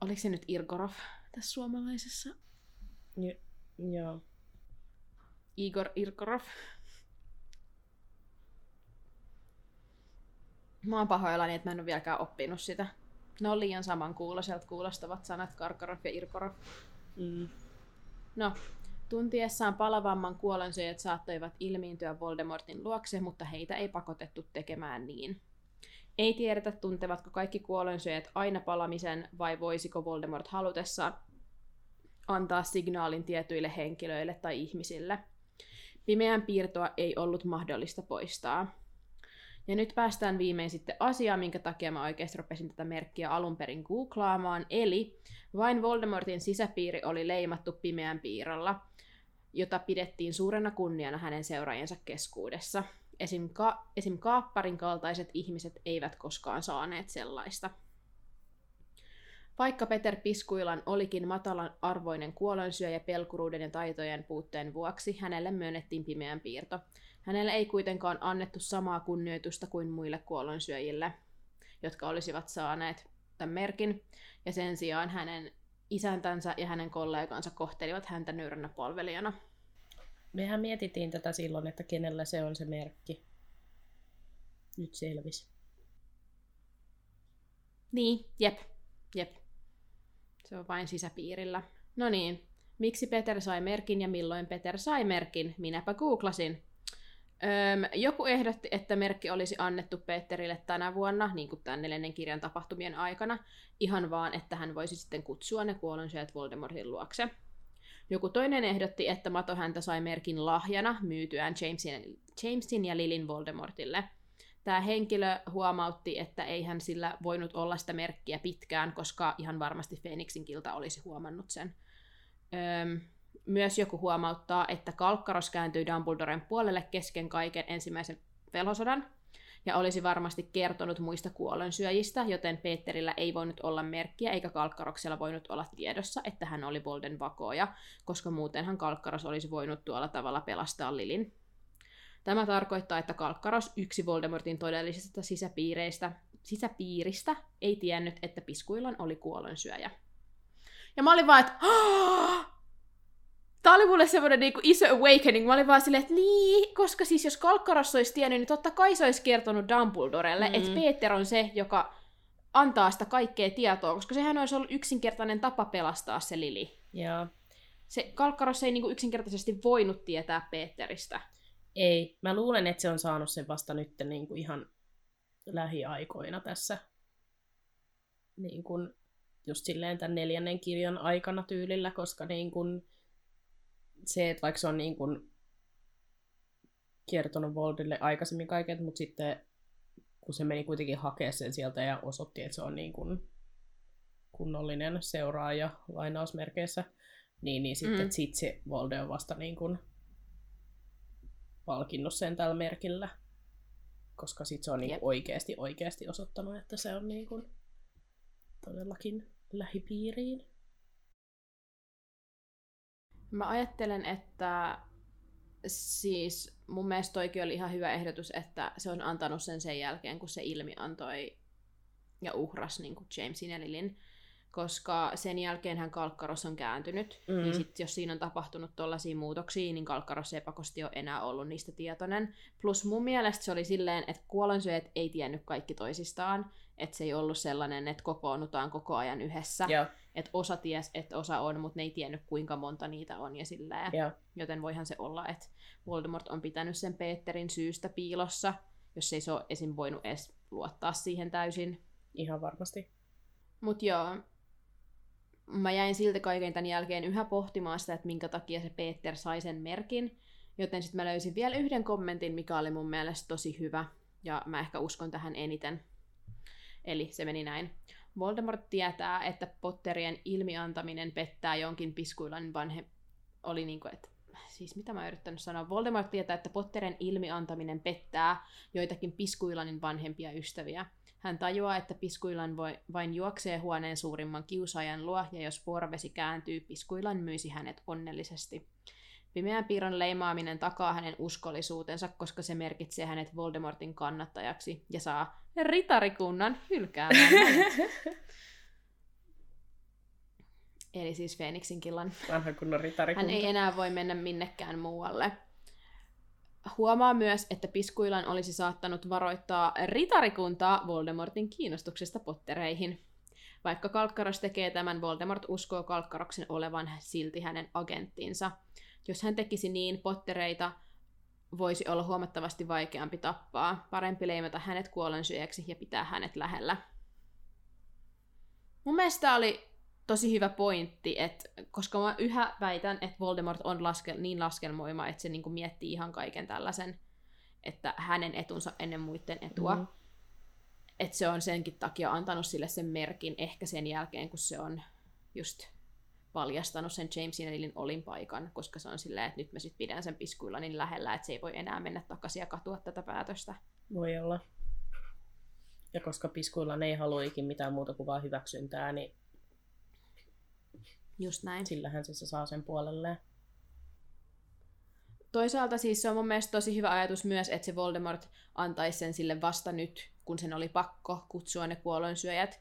Oliko se nyt Irgorov tässä suomalaisessa? Joo. Igor Irkorov. Mä oon pahoillani, että mä en ole vieläkään oppinut sitä. Ne on liian samankuuloiselta kuulostavat sanat Karkarov ja Irkorov. Mm. No, tuntiessaan palavamman kuolensyöjät saattoivat ilmiintyä Voldemortin luokse, mutta heitä ei pakotettu tekemään niin. Ei tiedetä, tuntevatko kaikki kuolensyöjät aina palamisen vai voisiko Voldemort halutessaan antaa signaalin tietyille henkilöille tai ihmisille. Pimeän piirtoa ei ollut mahdollista poistaa. Ja nyt päästään viimein sitten asiaan, minkä takia mä oikeasti rupesin tätä merkkiä alun perin googlaamaan. Eli vain Voldemortin sisäpiiri oli leimattu pimeän piirrolla, jota pidettiin suurena kunniana hänen seuraajansa keskuudessa. Esim. Ka- esim. kaapparin kaltaiset ihmiset eivät koskaan saaneet sellaista. Vaikka Peter Piskuilan olikin matalan arvoinen kuolonsyöjä pelkuruuden ja taitojen puutteen vuoksi, hänelle myönnettiin pimeän piirto. Hänelle ei kuitenkaan annettu samaa kunnioitusta kuin muille kuolonsyöjille, jotka olisivat saaneet tämän merkin, ja sen sijaan hänen isäntänsä ja hänen kollegansa kohtelivat häntä nöyränä palvelijana. Mehän mietittiin tätä silloin, että kenellä se on se merkki. Nyt selvisi. Niin, jep, jep. Se on vain sisäpiirillä. No niin, miksi Peter sai merkin ja milloin Peter sai merkin? Minäpä googlasin. Öm, joku ehdotti, että merkki olisi annettu Peterille tänä vuonna, niin kuin tämän neljännen kirjan tapahtumien aikana, ihan vaan, että hän voisi sitten kutsua ne kuolonsyöjät Voldemortin luokse. Joku toinen ehdotti, että Mato häntä sai merkin lahjana myytyään Jamesin, Jamesin ja Lilin Voldemortille. Tämä henkilö huomautti, että ei hän sillä voinut olla sitä merkkiä pitkään, koska ihan varmasti Phoenixin kilta olisi huomannut sen. Öm, myös joku huomauttaa, että Kalkkaros kääntyi Dumbledoren puolelle kesken kaiken ensimmäisen pelosodan, ja olisi varmasti kertonut muista kuolonsyöjistä, joten Peterillä ei voinut olla merkkiä, eikä Kalkkaroksella voinut olla tiedossa, että hän oli Bolden vakooja, koska muutenhan Kalkkaros olisi voinut tuolla tavalla pelastaa Lilin. Tämä tarkoittaa, että Kalkkaros, yksi Voldemortin todellisista sisäpiireistä, sisäpiiristä, ei tiennyt, että Piskuillan oli kuolonsyöjä. Ja mä olin vaan, että Tämä oli mulle semmoinen niinku iso awakening. Mä olin vaan silleen, että niin, koska siis jos Kalkkaros olisi tiennyt, niin totta kai se olisi kertonut Dumbledorelle, mm. että Peter on se, joka antaa sitä kaikkea tietoa, koska sehän olisi ollut yksinkertainen tapa pelastaa se Lili. Joo. Se Kalkkaros ei niinku yksinkertaisesti voinut tietää Peteristä. Ei. Mä luulen, että se on saanut sen vasta nyt niin kuin ihan lähiaikoina tässä. Niin kuin just silleen tämän neljännen kirjan aikana tyylillä, koska niin kuin se, että vaikka se on niin kuin kertonut Voldille aikaisemmin kaiken, mutta sitten kun se meni kuitenkin hakea sen sieltä ja osoitti, että se on niin kuin kunnollinen seuraaja lainausmerkeissä, niin, niin sitten Mm. sit se Volde on vasta niin kuin palkinnut sen tällä merkillä. Koska sit se on niin oikeasti, oikeasti osoittanut, että se on niin kuin todellakin lähipiiriin. Mä ajattelen, että siis mun mielestä toikin oli ihan hyvä ehdotus, että se on antanut sen sen jälkeen, kun se ilmi antoi ja uhras niin kuin Jamesin ja Lilin koska sen jälkeen hän Kalkkaros on kääntynyt, mm. niin sit, jos siinä on tapahtunut tällaisia muutoksia, niin Kalkkaros ei pakosti ole enää ollut niistä tietoinen. Plus mun mielestä se oli silleen, että kuolonsyöjät ei tiennyt kaikki toisistaan, että se ei ollut sellainen, että kokoonnutaan koko ajan yhdessä. Että osa ties, että osa on, mutta ne ei tiennyt kuinka monta niitä on ja. Joo. Joten voihan se olla, että Voldemort on pitänyt sen Peterin syystä piilossa, jos ei se ole esim. voinut edes luottaa siihen täysin. Ihan varmasti. Mutta joo, mä jäin silti kaiken tämän jälkeen yhä pohtimaan sitä, että minkä takia se Peter sai sen merkin. Joten sitten mä löysin vielä yhden kommentin, mikä oli mun mielestä tosi hyvä. Ja mä ehkä uskon tähän eniten. Eli se meni näin. Voldemort tietää, että Potterien ilmiantaminen pettää jonkin piskuilan vanhe... Oli niinku, että siis mitä mä yrittänyt sanoa, Voldemort tietää, että Potterien ilmiantaminen pettää joitakin piskuilanin vanhempia ystäviä. Hän tajuaa, että Piskuilan voi, vain juoksee huoneen suurimman kiusaajan luo, ja jos vuorovesi kääntyy, Piskuilan myisi hänet onnellisesti. Pimeän piirron leimaaminen takaa hänen uskollisuutensa, koska se merkitsee hänet Voldemortin kannattajaksi ja saa ritarikunnan hylkäämään Eli siis Feeniksin killan. Vanha kunnon ritarikunta. Hän ei enää voi mennä minnekään muualle. Huomaa myös, että Piskuilan olisi saattanut varoittaa ritarikuntaa Voldemortin kiinnostuksesta pottereihin. Vaikka Kalkkaros tekee tämän, Voldemort uskoo Kalkkaroksen olevan silti hänen agenttinsa. Jos hän tekisi niin, pottereita voisi olla huomattavasti vaikeampi tappaa. Parempi leimata hänet kuolensyöjäksi ja pitää hänet lähellä. Mun mielestä oli tosi hyvä pointti, että koska mä yhä väitän, että Voldemort on laske, niin laskelmoima, että se niinku miettii ihan kaiken tällaisen, että hänen etunsa ennen muiden etua. Mm-hmm. Että se on senkin takia antanut sille sen merkin ehkä sen jälkeen, kun se on just paljastanut sen Jamesin ja Lilin olinpaikan, koska se on silleen, että nyt mä sit pidän sen piskuilla niin lähellä, että se ei voi enää mennä takaisin ja katua tätä päätöstä. Voi olla. Ja koska piskuilla ei haluikin mitään muuta kuin vaan hyväksyntää, niin Just näin. Sillähän se saa sen puolelleen. Toisaalta siis se on mun mielestä tosi hyvä ajatus myös, että se Voldemort antaisi sen sille vasta nyt, kun sen oli pakko kutsua ne kuolonsyöjät.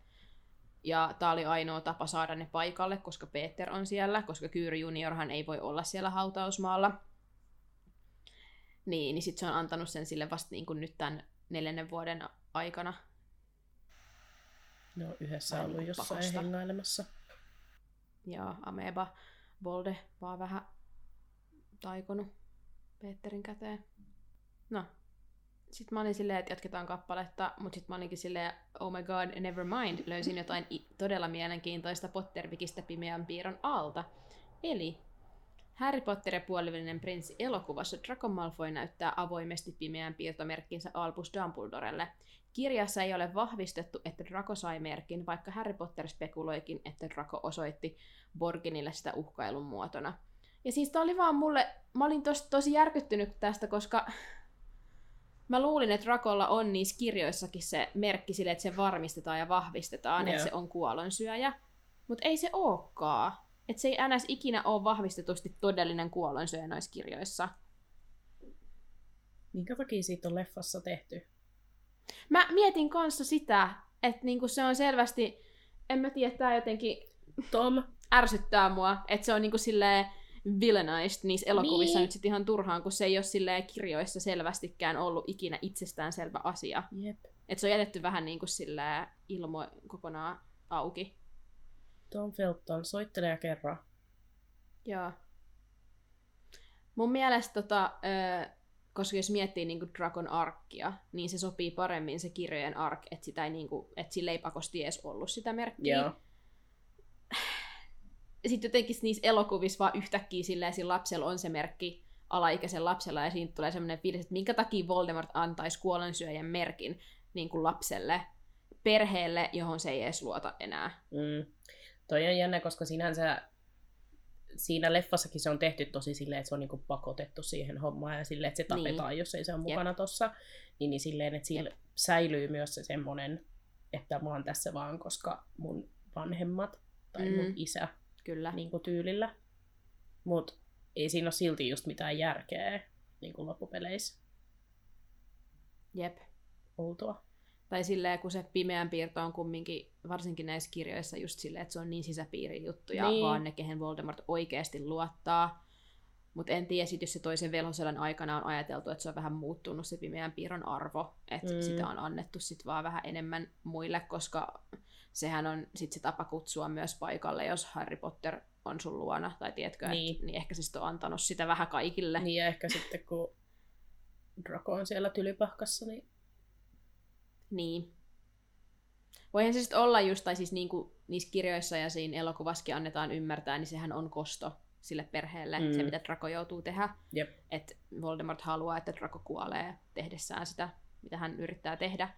Ja tämä oli ainoa tapa saada ne paikalle, koska Peter on siellä, koska Kyyri juniorhan ei voi olla siellä hautausmaalla. Niin, niin sitten se on antanut sen sille vasta niin kuin nyt tämän neljännen vuoden aikana. No yhdessä ollut niin jossain pakosta. hengailemassa ja Ameba Volde vaan vähän taikonut Peterin käteen. No, sitten mä olin silleen, että jatketaan kappaletta, mutta sitten mä olinkin silleen, oh my god, never mind, löysin jotain todella mielenkiintoista Pottervikistä pimeän piirron alta. Eli Harry Potter ja puolivälinen prinssi elokuvassa Draco Malfoy näyttää avoimesti pimeän piirtomerkkinsä Albus Dumbledorelle. Kirjassa ei ole vahvistettu, että Draco sai merkin, vaikka Harry Potter spekuloikin, että Draco osoitti Borginille sitä uhkailun muotona. Ja siis tää oli vaan mulle, mä olin tos, tosi järkyttynyt tästä, koska mä luulin, että Rakolla on niissä kirjoissakin se merkki sille, että se varmistetaan ja vahvistetaan, yeah. että se on kuolonsyöjä. Mutta ei se olekaan. Että se ei ns. ikinä ole vahvistetusti todellinen kuolonsyöjä noissa kirjoissa. Minkä takia siitä on leffassa tehty? Mä mietin kanssa sitä, että niinku se on selvästi, en mä tiedä, tää jotenkin Tom ärsyttää mua, että se on niinku silleen villainized niissä elokuvissa niin. nyt sit ihan turhaan, kun se ei ole silleen kirjoissa selvästikään ollut ikinä itsestäänselvä asia. Jep. Että se on jätetty vähän niinku silleen ilmo kokonaan auki. Tom Felton, soittele ja kerro. Joo. Mun mielestä tota, koska jos miettii niin kuin Dragon Arkia, niin se sopii paremmin se kirjojen ark, että, sitä ei, niin kuin, että sillä ei pakosti edes ollut sitä merkkiä. Joo. Sitten jotenkin niissä elokuvissa vaan yhtäkkiä silleen, sillä lapsella on se merkki alaikäisen lapsella, ja siinä tulee semmoinen fiilis, että minkä takia Voldemort antaisi kuolensyöjän merkin niin kuin lapselle, perheelle, johon se ei edes luota enää. Mm. Toi on jännä, koska sinänsä siinä leffassakin se on tehty tosi silleen, että se on niinku pakotettu siihen hommaan ja silleen, että se tapetaan, niin. jos ei se ole mukana Jep. tossa. Niin, niin silleen, että sillä Jep. säilyy myös se semmoinen, että mä oon tässä vaan, koska mun vanhemmat tai mm. mun isä Kyllä. niin kuin tyylillä. Mutta ei siinä ole silti just mitään järkeä niin kuin loppupeleissä. Jep. Outoa. Tai silleen, kun se pimeän piirto on kumminkin, varsinkin näissä kirjoissa, just silleen, että se on niin sisäpiirin juttuja, Niin. vaan ne, kehen Voldemort oikeasti luottaa. Mutta en tiedä, sit jos se toisen velhosodan aikana on ajateltu, että se on vähän muuttunut se pimeän piirron arvo, että Mm. sitä on annettu sit vaan vähän enemmän muille, koska sehän on sit se tapa kutsua myös paikalle, jos Harry Potter on sun luona, tai tiedätkö, Niin. niin, niin ehkä se sit on antanut sitä vähän kaikille. Niin ja ehkä sitten kun Draco on siellä tylypahkassa, niin Niin. Voihan se sitten olla just, tai siis niinku niissä kirjoissa ja siinä elokuvassakin annetaan ymmärtää, niin sehän on kosto sille perheelle, Mm. se mitä Draco joutuu tehdä. jep. Että Voldemort haluaa, että Draco kuolee tehdessään sitä, mitä hän yrittää tehdä.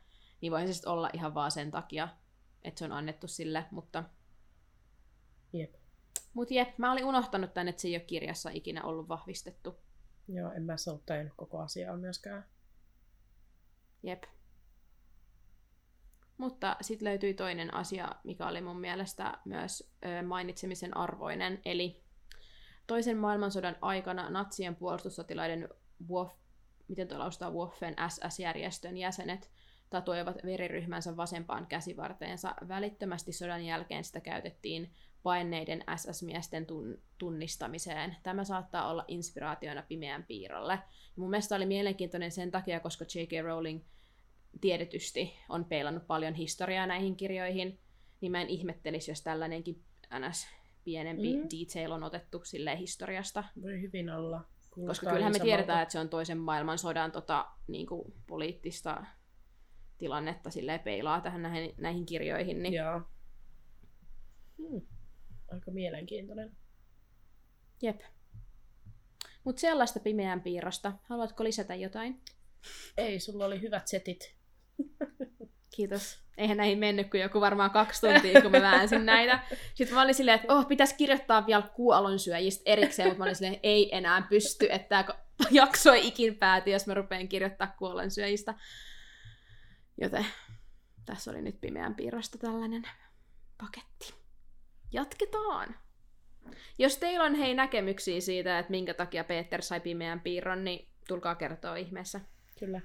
Niin voihan se sitten olla ihan vaan sen takia, että se on annettu sille, mutta... Jep. Mut jep, mä olin unohtanut tän, että se ei ole kirjassa ikinä ollut vahvistettu. Joo, en mä se ole tajunnut koko asiaa myöskään. Jep. Mutta sitten löytyi toinen asia, mikä oli mun mielestä myös mainitsemisen arvoinen, eli toisen maailmansodan aikana natsien puolustussotilaiden Wolf, miten tuo laustaa Waffen SS-järjestön jäsenet tatuoivat veriryhmänsä vasempaan käsivarteensa. Välittömästi sodan jälkeen sitä käytettiin paineiden SS-miesten tun- tunnistamiseen. Tämä saattaa olla inspiraationa pimeän piirrolle. Ja mun mielestä oli mielenkiintoinen sen takia, koska J.K. Rowling tiedetysti on peilannut paljon historiaa näihin kirjoihin, niin mä en ihmettelisi, jos tällainenkin ns. pienempi Mm. detail on otettu silleen historiasta. Voi hyvin olla. Koska Kuulostaa kyllähän me tiedetään, että se on toisen maailmansodan tota, niin kuin poliittista tilannetta silleen peilaa tähän näihin, näihin kirjoihin. Niin... Joo. Hmm. Aika mielenkiintoinen. Jep. Mutta sellaista pimeän piirrosta. Haluatko lisätä jotain? Ei, sulla oli hyvät setit. Kiitos. Eihän näihin mennyt kuin joku varmaan kaksi tuntia, kun mä väänsin näitä. Sitten mä olin silleen, että oh, pitäisi kirjoittaa vielä kuolonsyöjistä erikseen, mutta mä olin silleen, ei enää pysty, että tämä jakso ei ikin pääty, jos mä rupean kirjoittaa kuolonsyöjistä. Joten tässä oli nyt pimeän piirrosta tällainen paketti. Jatketaan! Jos teillä on hei näkemyksiä siitä, että minkä takia Peter sai pimeän piirron, niin tulkaa kertoa ihmeessä. Kyllä.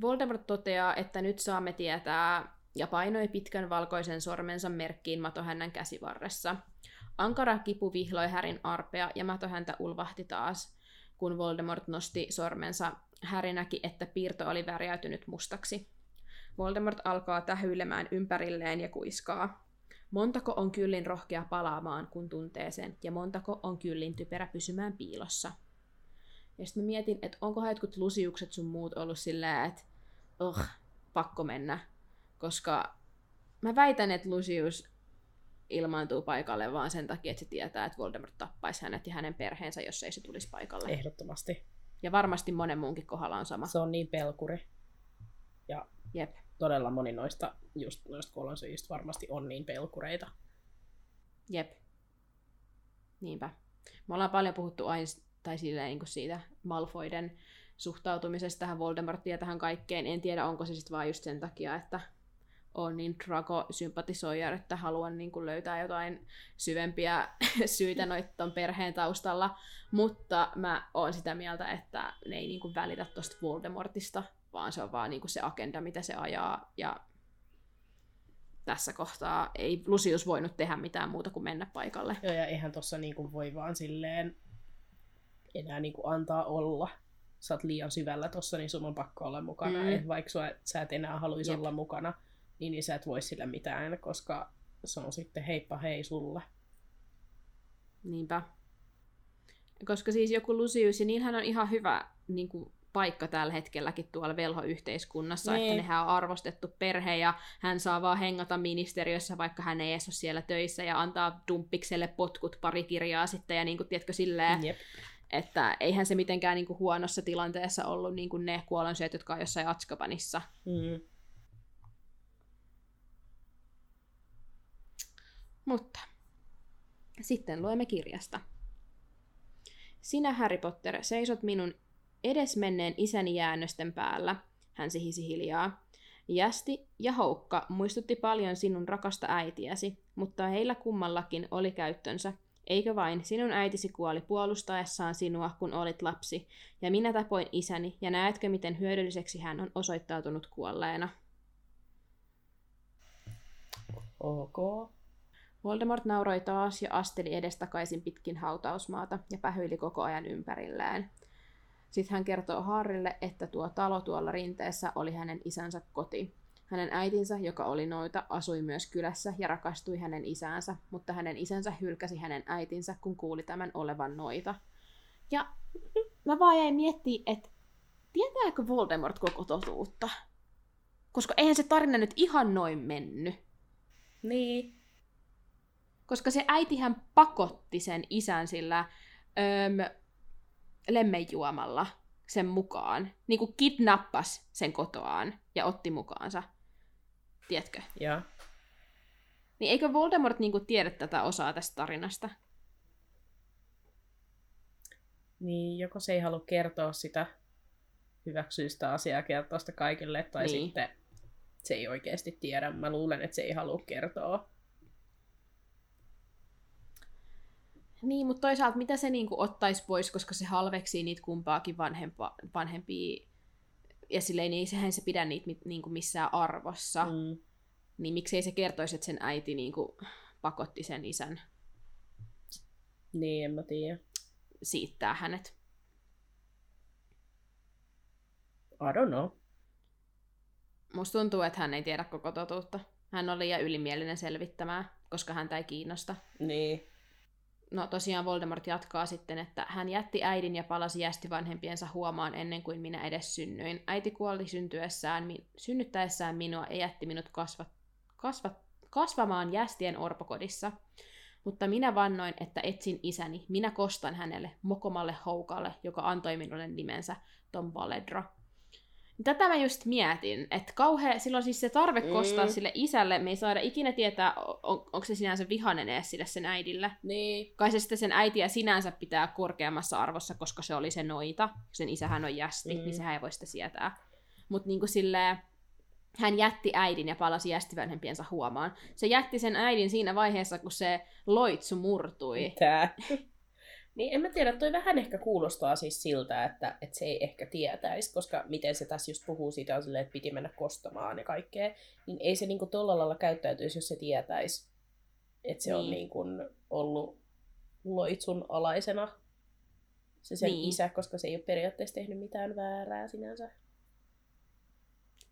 Voldemort toteaa, että nyt saamme tietää, ja painoi pitkän valkoisen sormensa merkkiin matohännän käsivarressa. Ankara kipu vihloi Härin arpea, ja matohäntä ulvahti taas. Kun Voldemort nosti sormensa, Häri näki, että piirto oli värjäytynyt mustaksi. Voldemort alkaa tähyilemään ympärilleen ja kuiskaa. Montako on kyllin rohkea palaamaan, kun tuntee sen, ja montako on kyllin typerä pysymään piilossa. Ja sitten mietin, että onkohan jotkut lusiukset sun muut ollut silleen, että oh, pakko mennä. Koska mä väitän, että Lucius ilmaantuu paikalle vaan sen takia, että se tietää, että Voldemort tappaisi hänet ja hänen perheensä, jos ei se tulisi paikalle. Ehdottomasti. Ja varmasti monen muunkin kohdalla on sama. Se on niin pelkuri. Ja Jep. todella moni noista, just noista kolonsyistä varmasti on niin pelkureita. Jep. Niinpä. Me ollaan paljon puhuttu aina tai silleen, niin siitä Malfoiden suhtautumisesta tähän Voldemorttiin ja tähän kaikkeen. En tiedä, onko se sitten vaan just sen takia, että on niin Draco-sympatisoija, että haluan niin kuin löytää jotain syvempiä syitä noiden perheen taustalla. Mutta mä oon sitä mieltä, että ne ei niin kuin välitä tuosta Voldemortista, vaan se on vaan niin kuin se agenda, mitä se ajaa. Ja tässä kohtaa ei Lucius voinut tehdä mitään muuta kuin mennä paikalle. Joo, ja eihän tossa niinku voi vaan silleen enää niinku antaa olla. Sä oot liian syvällä tossa, niin sun on pakko olla mukana. Mm. Et vaikka sua, sä et enää haluaisi olla mukana, niin, niin sä et voi sillä mitään, koska se on sitten heippa hei sulle. Niinpä. Koska siis joku Lucius, ja niillähän on ihan hyvä niin kuin, paikka tällä hetkelläkin tuolla velhoyhteiskunnassa, Niin. että nehän on arvostettu perhe, ja hän saa vaan hengata ministeriössä, vaikka hän ei edes ole siellä töissä, ja antaa Dumpikselle potkut pari kirjaa sitten, ja niin kuin, tiedätkö, silleen, Jep. että eihän se mitenkään niin kuin, huonossa tilanteessa ollut niin kuin ne kuolonsyöt, jotka on jossain Atskabanissa. Mm. Mutta sitten luemme kirjasta. Sinä, Harry Potter, seisot minun edesmenneen isäni jäännösten päällä, hän sihisi hiljaa. Jästi ja Houkka muistutti paljon sinun rakasta äitiäsi, mutta heillä kummallakin oli käyttönsä. Eikö vain, sinun äitisi kuoli puolustaessaan sinua, kun olit lapsi, ja minä tapoin isäni, ja näetkö, miten hyödylliseksi hän on osoittautunut kuolleena? Ok. Voldemort nauroi taas ja asteli edestakaisin pitkin hautausmaata ja pähyili koko ajan ympärillään. Sitten hän kertoo Harrille, että tuo talo tuolla rinteessä oli hänen isänsä koti. Hänen äitinsä, joka oli noita, asui myös kylässä ja rakastui hänen isäänsä, mutta hänen isänsä hylkäsi hänen äitinsä, kun kuuli tämän olevan noita. Ja mä vaan jäin miettimään, että tietääkö Voldemort koko totuutta? Koska eihän se tarina nyt ihan noin mennyt. Niin. Koska se äitihän pakotti sen isän sillä öm, lemmenjuomalla sen mukaan. Niin kuin kidnappas sen kotoaan ja otti mukaansa. Tiedätkö? Joo. Niin eikö Voldemort niin kuin tiedä tätä osaa tästä tarinasta? Niin, joko se ei halua kertoa sitä, hyväksyä sitä asiaa kertoa sitä kaikille, tai Niin. sitten se ei oikeasti tiedä. Mä luulen, että se ei halua kertoa. Niin, mutta toisaalta mitä se niin kuin ottaisi pois, koska se halveksii niitä kumpaakin vanhempa, vanhempia, ja silleen niin sehän se pidä niitä niin kuin missään arvossa. Mm. Niin miksei se kertoisi, että sen äiti niin kuin pakotti sen isän Niin, en mä tiedä. siittää hänet. I don't know. Musta tuntuu, että hän ei tiedä koko totuutta. Hän oli liian ylimielinen selvittämään, koska häntä ei kiinnosta. Niin. No tosiaan Voldemort jatkaa sitten, että hän jätti äidin ja palasi jästi vanhempiensa huomaan ennen kuin minä edes synnyin. Äiti kuoli syntyessään, mi- synnyttäessään minua ja jätti minut kasva- kasva- kasvamaan jästien orpokodissa. Mutta minä vannoin, että etsin isäni. Minä kostan hänelle, mokomalle houkalle, joka antoi minulle nimensä, Tom Valedro. Tätä mä just mietin, että kauhean, silloin siis se tarve kostaa Mm. sille isälle, me ei saada ikinä tietää, on, onko se sinänsä vihainen edes sille sen äidille. Niin. Kai se sitten sen äitiä sinänsä pitää korkeammassa arvossa, koska se oli se noita, sen isähän on jästi, mm. Mm. niin sehän ei voi sitä sietää. Mutta niin kuin silleen, hän jätti äidin ja palasi jästivanhempiensa huomaan. Se jätti sen äidin siinä vaiheessa, kun se loitsu murtui. Tää. Niin en mä tiedä, toi vähän ehkä kuulostaa siis siltä, että, että se ei ehkä tietäisi, koska miten se tässä just puhuu siitä on silleen, että piti mennä kostamaan ja kaikkea, niin ei se niinku tolla lailla käyttäytyisi, jos se tietäisi, että se niin. on Niin. niinku ollut loitsun alaisena se sen Niin. isä, koska se ei ole periaatteessa tehnyt mitään väärää sinänsä.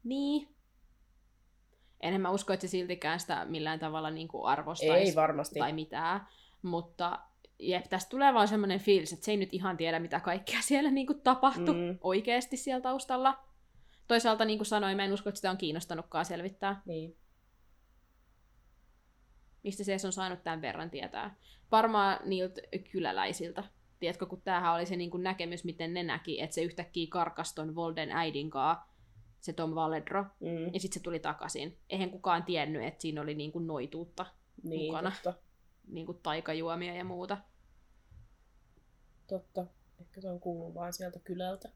Niin. Enhän mä usko, että se siltikään sitä millään tavalla niin kuin arvostaisi Ei varmasti. tai mitään. Mutta jep, tästä tulee vaan semmoinen fiilis, että se ei nyt ihan tiedä, mitä kaikkea siellä niin kuin tapahtui Mm. oikeasti siellä taustalla. Toisaalta, niin kuin sanoin, mä en usko, että sitä on kiinnostanutkaan selvittää. Niin. Mistä se on saanut tämän verran tietää. Varmaan niiltä kyläläisiltä. Tiedätkö, kun tämähän oli se niin kuin näkemys, miten ne näki, että se yhtäkkiä karkas ton Volden äidin kaa, se Tom Valedro, Mm. ja sitten se tuli takaisin. Eihän kukaan tiennyt, että siinä oli niin kuin noituutta, Niin, mukana. totta. Niin kuin taikajuomia ja muuta. Totta. Ehkä se on kuullut vaan sieltä kylältä.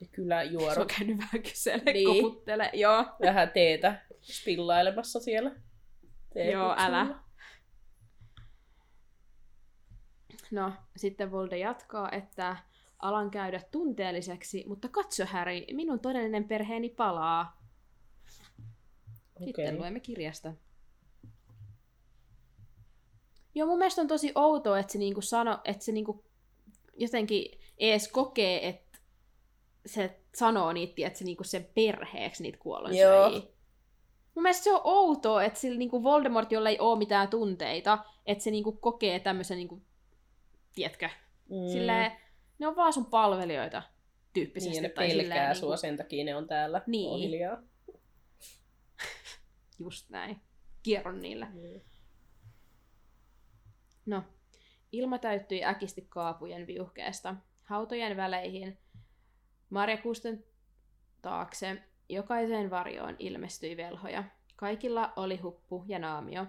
Ja Se kyläjuoru. on käynyt vähän kyselee, Niin. koputtele. Joo. Vähän teetä spillailemassa siellä. Joo, älä. No, sitten Volde jatkaa, että alan käydä tunteelliseksi, mutta katso Harry, minun todellinen perheeni palaa. Sitten Okei. luemme kirjasta. Joo, mun mielestä on tosi outoa, että se, niinku sano, että se niinku jotenkin ees kokee, että se sanoo niitä, että se niinku sen perheeksi niitä kuollonsyöjiä. Joo. Mun mielestä se on outoa, että sillä niinku Voldemort, jolla ei ole mitään tunteita, että se niinku kokee tämmöisen, niinku, tiedätkö, Mm. silleen, ne on vaan sun palvelijoita tyyppisesti. Niin, ne tai pelkää silleen, sua, sen takia ne on täällä Niin. on hiljaa. Just näin. Kierron niillä. Mm. No, ilma täyttyi äkisti kaapujen viuhkeesta. Hautojen väleihin, marjakuusten taakse, jokaiseen varjoon ilmestyi velhoja. Kaikilla oli huppu ja naamio,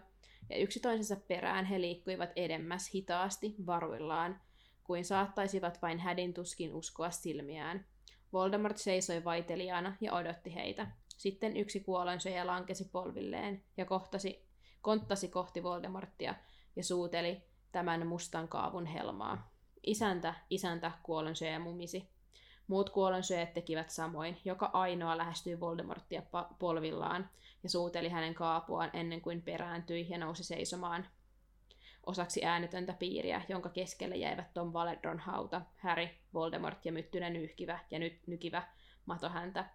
ja yksi toisensa perään he liikkuivat edemmäs hitaasti varuillaan, kuin saattaisivat vain hädin tuskin uskoa silmiään. Voldemort seisoi vaiteliaana ja odotti heitä. Sitten yksi kuolonsyöjä lankesi polvilleen ja kohtasi, konttasi kohti Voldemorttia ja suuteli tämän mustan kaavun helmaa. Isäntä, isäntä, kuolonsyöjä mumisi. Muut kuolonsyöjät tekivät samoin. Joka ainoa lähestyi Voldemorttia polvillaan ja suuteli hänen kaapuaan ennen kuin perääntyi ja nousi seisomaan osaksi äänetöntä piiriä, jonka keskelle jäivät Tom Valedron hauta, Harry, Voldemort ja myttynen nyyhkivä ja nyt nykivä matohäntä.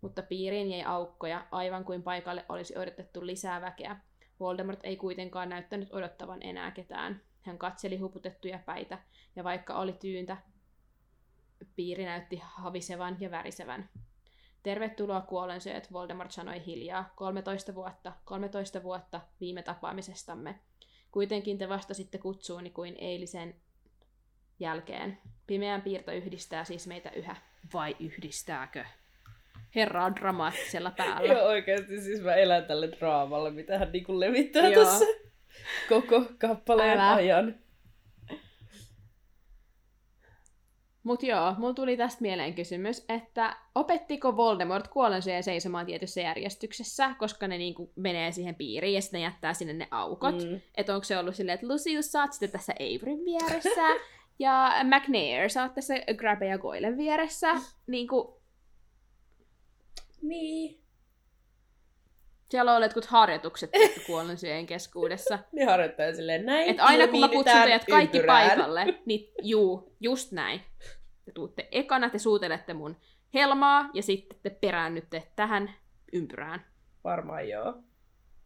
Mutta piiriin jäi aukkoja, aivan kuin paikalle olisi odotettu lisää väkeä. Voldemort ei kuitenkaan näyttänyt odottavan enää ketään. Hän katseli huputettuja päitä, ja vaikka oli tyyntä, piiri näytti havisevan ja värisevän. Tervetuloa kuolensyöt, Voldemort sanoi hiljaa. 13 vuotta, 13 vuotta viime tapaamisestamme. Kuitenkin te vastasitte kutsuuni kuin eilisen jälkeen. Pimeän piirto yhdistää siis meitä yhä. Vai yhdistääkö? Herra on dramaattisella päällä. Joo, oikeasti siis mä elän tälle draamalle, mitä hän niinku levittää Joo. tässä koko kappaleen Älä. ajan. Mut joo, mulla tuli tästä mieleen kysymys, että opettiko Voldemort kuolensyöjä seisomaan tietyssä järjestyksessä, koska ne niinku menee siihen piiriin ja sitten ne jättää sinne ne aukot. Mm. Että onko se ollut silleen, että Lucius, sä oot sitten tässä Averyn vieressä, ja McNair, sä oot tässä Grabbe ja Goylen vieressä. Niinku, Niin. Siellä on jotkut harjoitukset kuolensyöjien keskuudessa. Ne harjoittaa silleen näin. Että aina kun mä kutsun teidät kaikki ympyrään. paikalle, niin juu, just näin. Te tuutte ekana, te suutelette mun helmaa, ja sitten te peräännytte tähän ympyrään. Varmaan joo.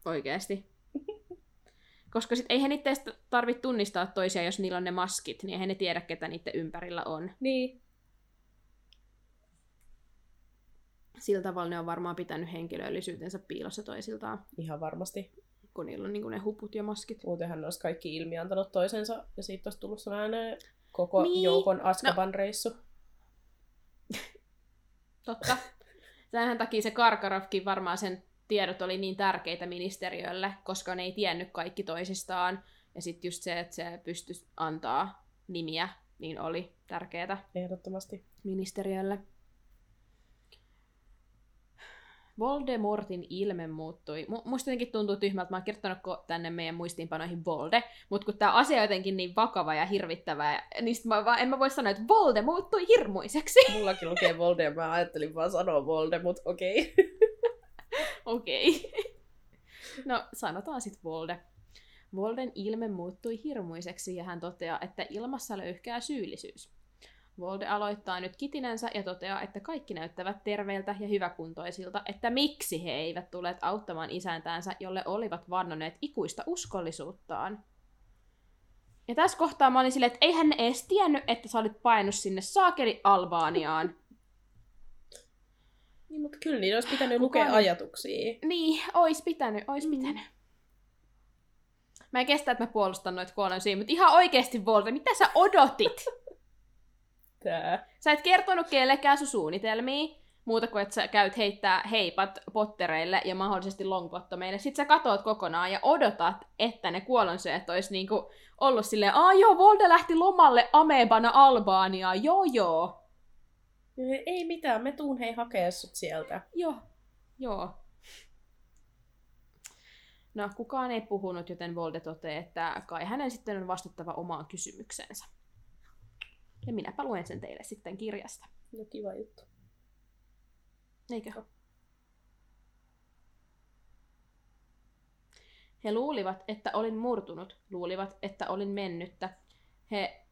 Oikeesti. Koska sit eihän niitä tarvitse tunnistaa toisia, jos niillä on ne maskit, niin eihän ne tiedä, ketä niiden ympärillä on. Niin. Sillä tavalla ne on varmaan pitänyt henkilöllisyytensä piilossa toisiltaan, Ihan varmasti. kun niillä on niinku ne huput ja maskit. Muutenhan ne olisi kaikki ilmiantanut toisensa ja siitä olisi tullut sellainen koko Niin. niin. joukon Askaban reissu. Totta. Tähän takia se Karkarovkin varmaan sen tiedot oli niin tärkeitä ministeriölle, koska ne ei tiennyt kaikki toisistaan. Ja sitten just se, että se pystyisi antaa nimiä, niin oli tärkeää Ehdottomasti. ministeriölle. Voldemortin ilme muuttui. Mu- musta jotenkin tuntuu tyhmältä, mä oon kirjoittanut tänne meidän muistiinpanoihin Volde, mutta kun tämä asia on jotenkin niin vakava ja hirvittävä, niin sit mä vaan, en mä voi sanoa, että Volde muuttui hirmuiseksi. Mullakin lukee Volde ja mä ajattelin vaan sanoa Volde, mutta okei. Okei. No, sanotaan sitten Volde. Volden ilme muuttui hirmuiseksi ja hän toteaa, että ilmassa löyhkää syyllisyys. Volde aloittaa nyt kitinänsä ja toteaa, että kaikki näyttävät terveiltä ja hyväkuntoisilta, että miksi he eivät tulleet auttamaan isäntäänsä, jolle olivat vannoneet ikuista uskollisuuttaan. Ja tässä kohtaa mä olin silleen, että eihän ne edes tiennyt, että sä olit painut sinne saakeli Albaaniaan. Niin, mutta kyllä niin olisi pitänyt Kukaan lukea ajatuksia. Niin, ois pitänyt, ois Mm. pitänyt. Mä en kestä, että mä puolustan noita kuolensyitä, mutta ihan oikeesti Volta, mitä sä odotit? Tää. Sä et kertonut kellekään sun suunnitelmia, muuta kuin että sä käyt heittää heipat pottereille ja mahdollisesti longbottomeille. Sit sä katoat kokonaan ja odotat, että ne kuolonsyöt ois niinku ollut silleen, aa joo, Volde lähti lomalle Amebana Albaaniaan, joo joo. Ei mitään, me tuun hei hakea sut sieltä. Joo, joo. No, kukaan ei puhunut, joten Volde toteaa, että kai hänen sitten on vastattava omaan kysymyksensä. Ja minäpä luen sen teille sitten kirjasta. No kiva juttu. Eikö? He luulivat, että olin murtunut, luulivat, että olin mennyttä. He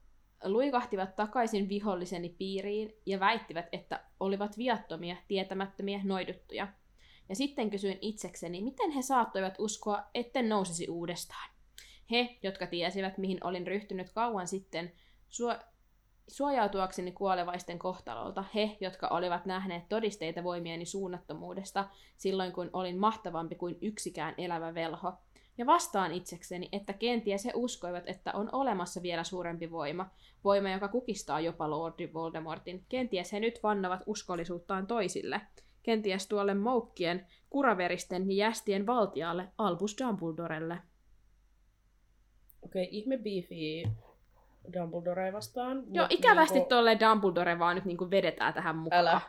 luikahtivat takaisin viholliseni piiriin ja väittivät, että olivat viattomia, tietämättömiä, noiduttuja. Ja sitten kysyin itsekseni, miten he saattoivat uskoa, etten nousisi uudestaan. He, jotka tiesivät, mihin olin ryhtynyt kauan sitten, suo- suojautuakseni kuolevaisten kohtalolta, he, jotka olivat nähneet todisteita voimieni suunnattomuudesta silloin, kun olin mahtavampi kuin yksikään elävä velho. Ja vastaan itsekseni, että kenties he uskoivat, että on olemassa vielä suurempi voima, voima, joka kukistaa jopa Lordi Voldemortin. Kenties he nyt vannovat uskollisuuttaan toisille. Kenties tuolle moukkien, kuraveristen ja jästien valtialle Albus Dumbledorelle. Okei, ihme beefi Dumbledore vastaan. Joo, ikävästi niinku- tolle Dumbledore vaan nyt niinku vedetään tähän mukaan. Älä.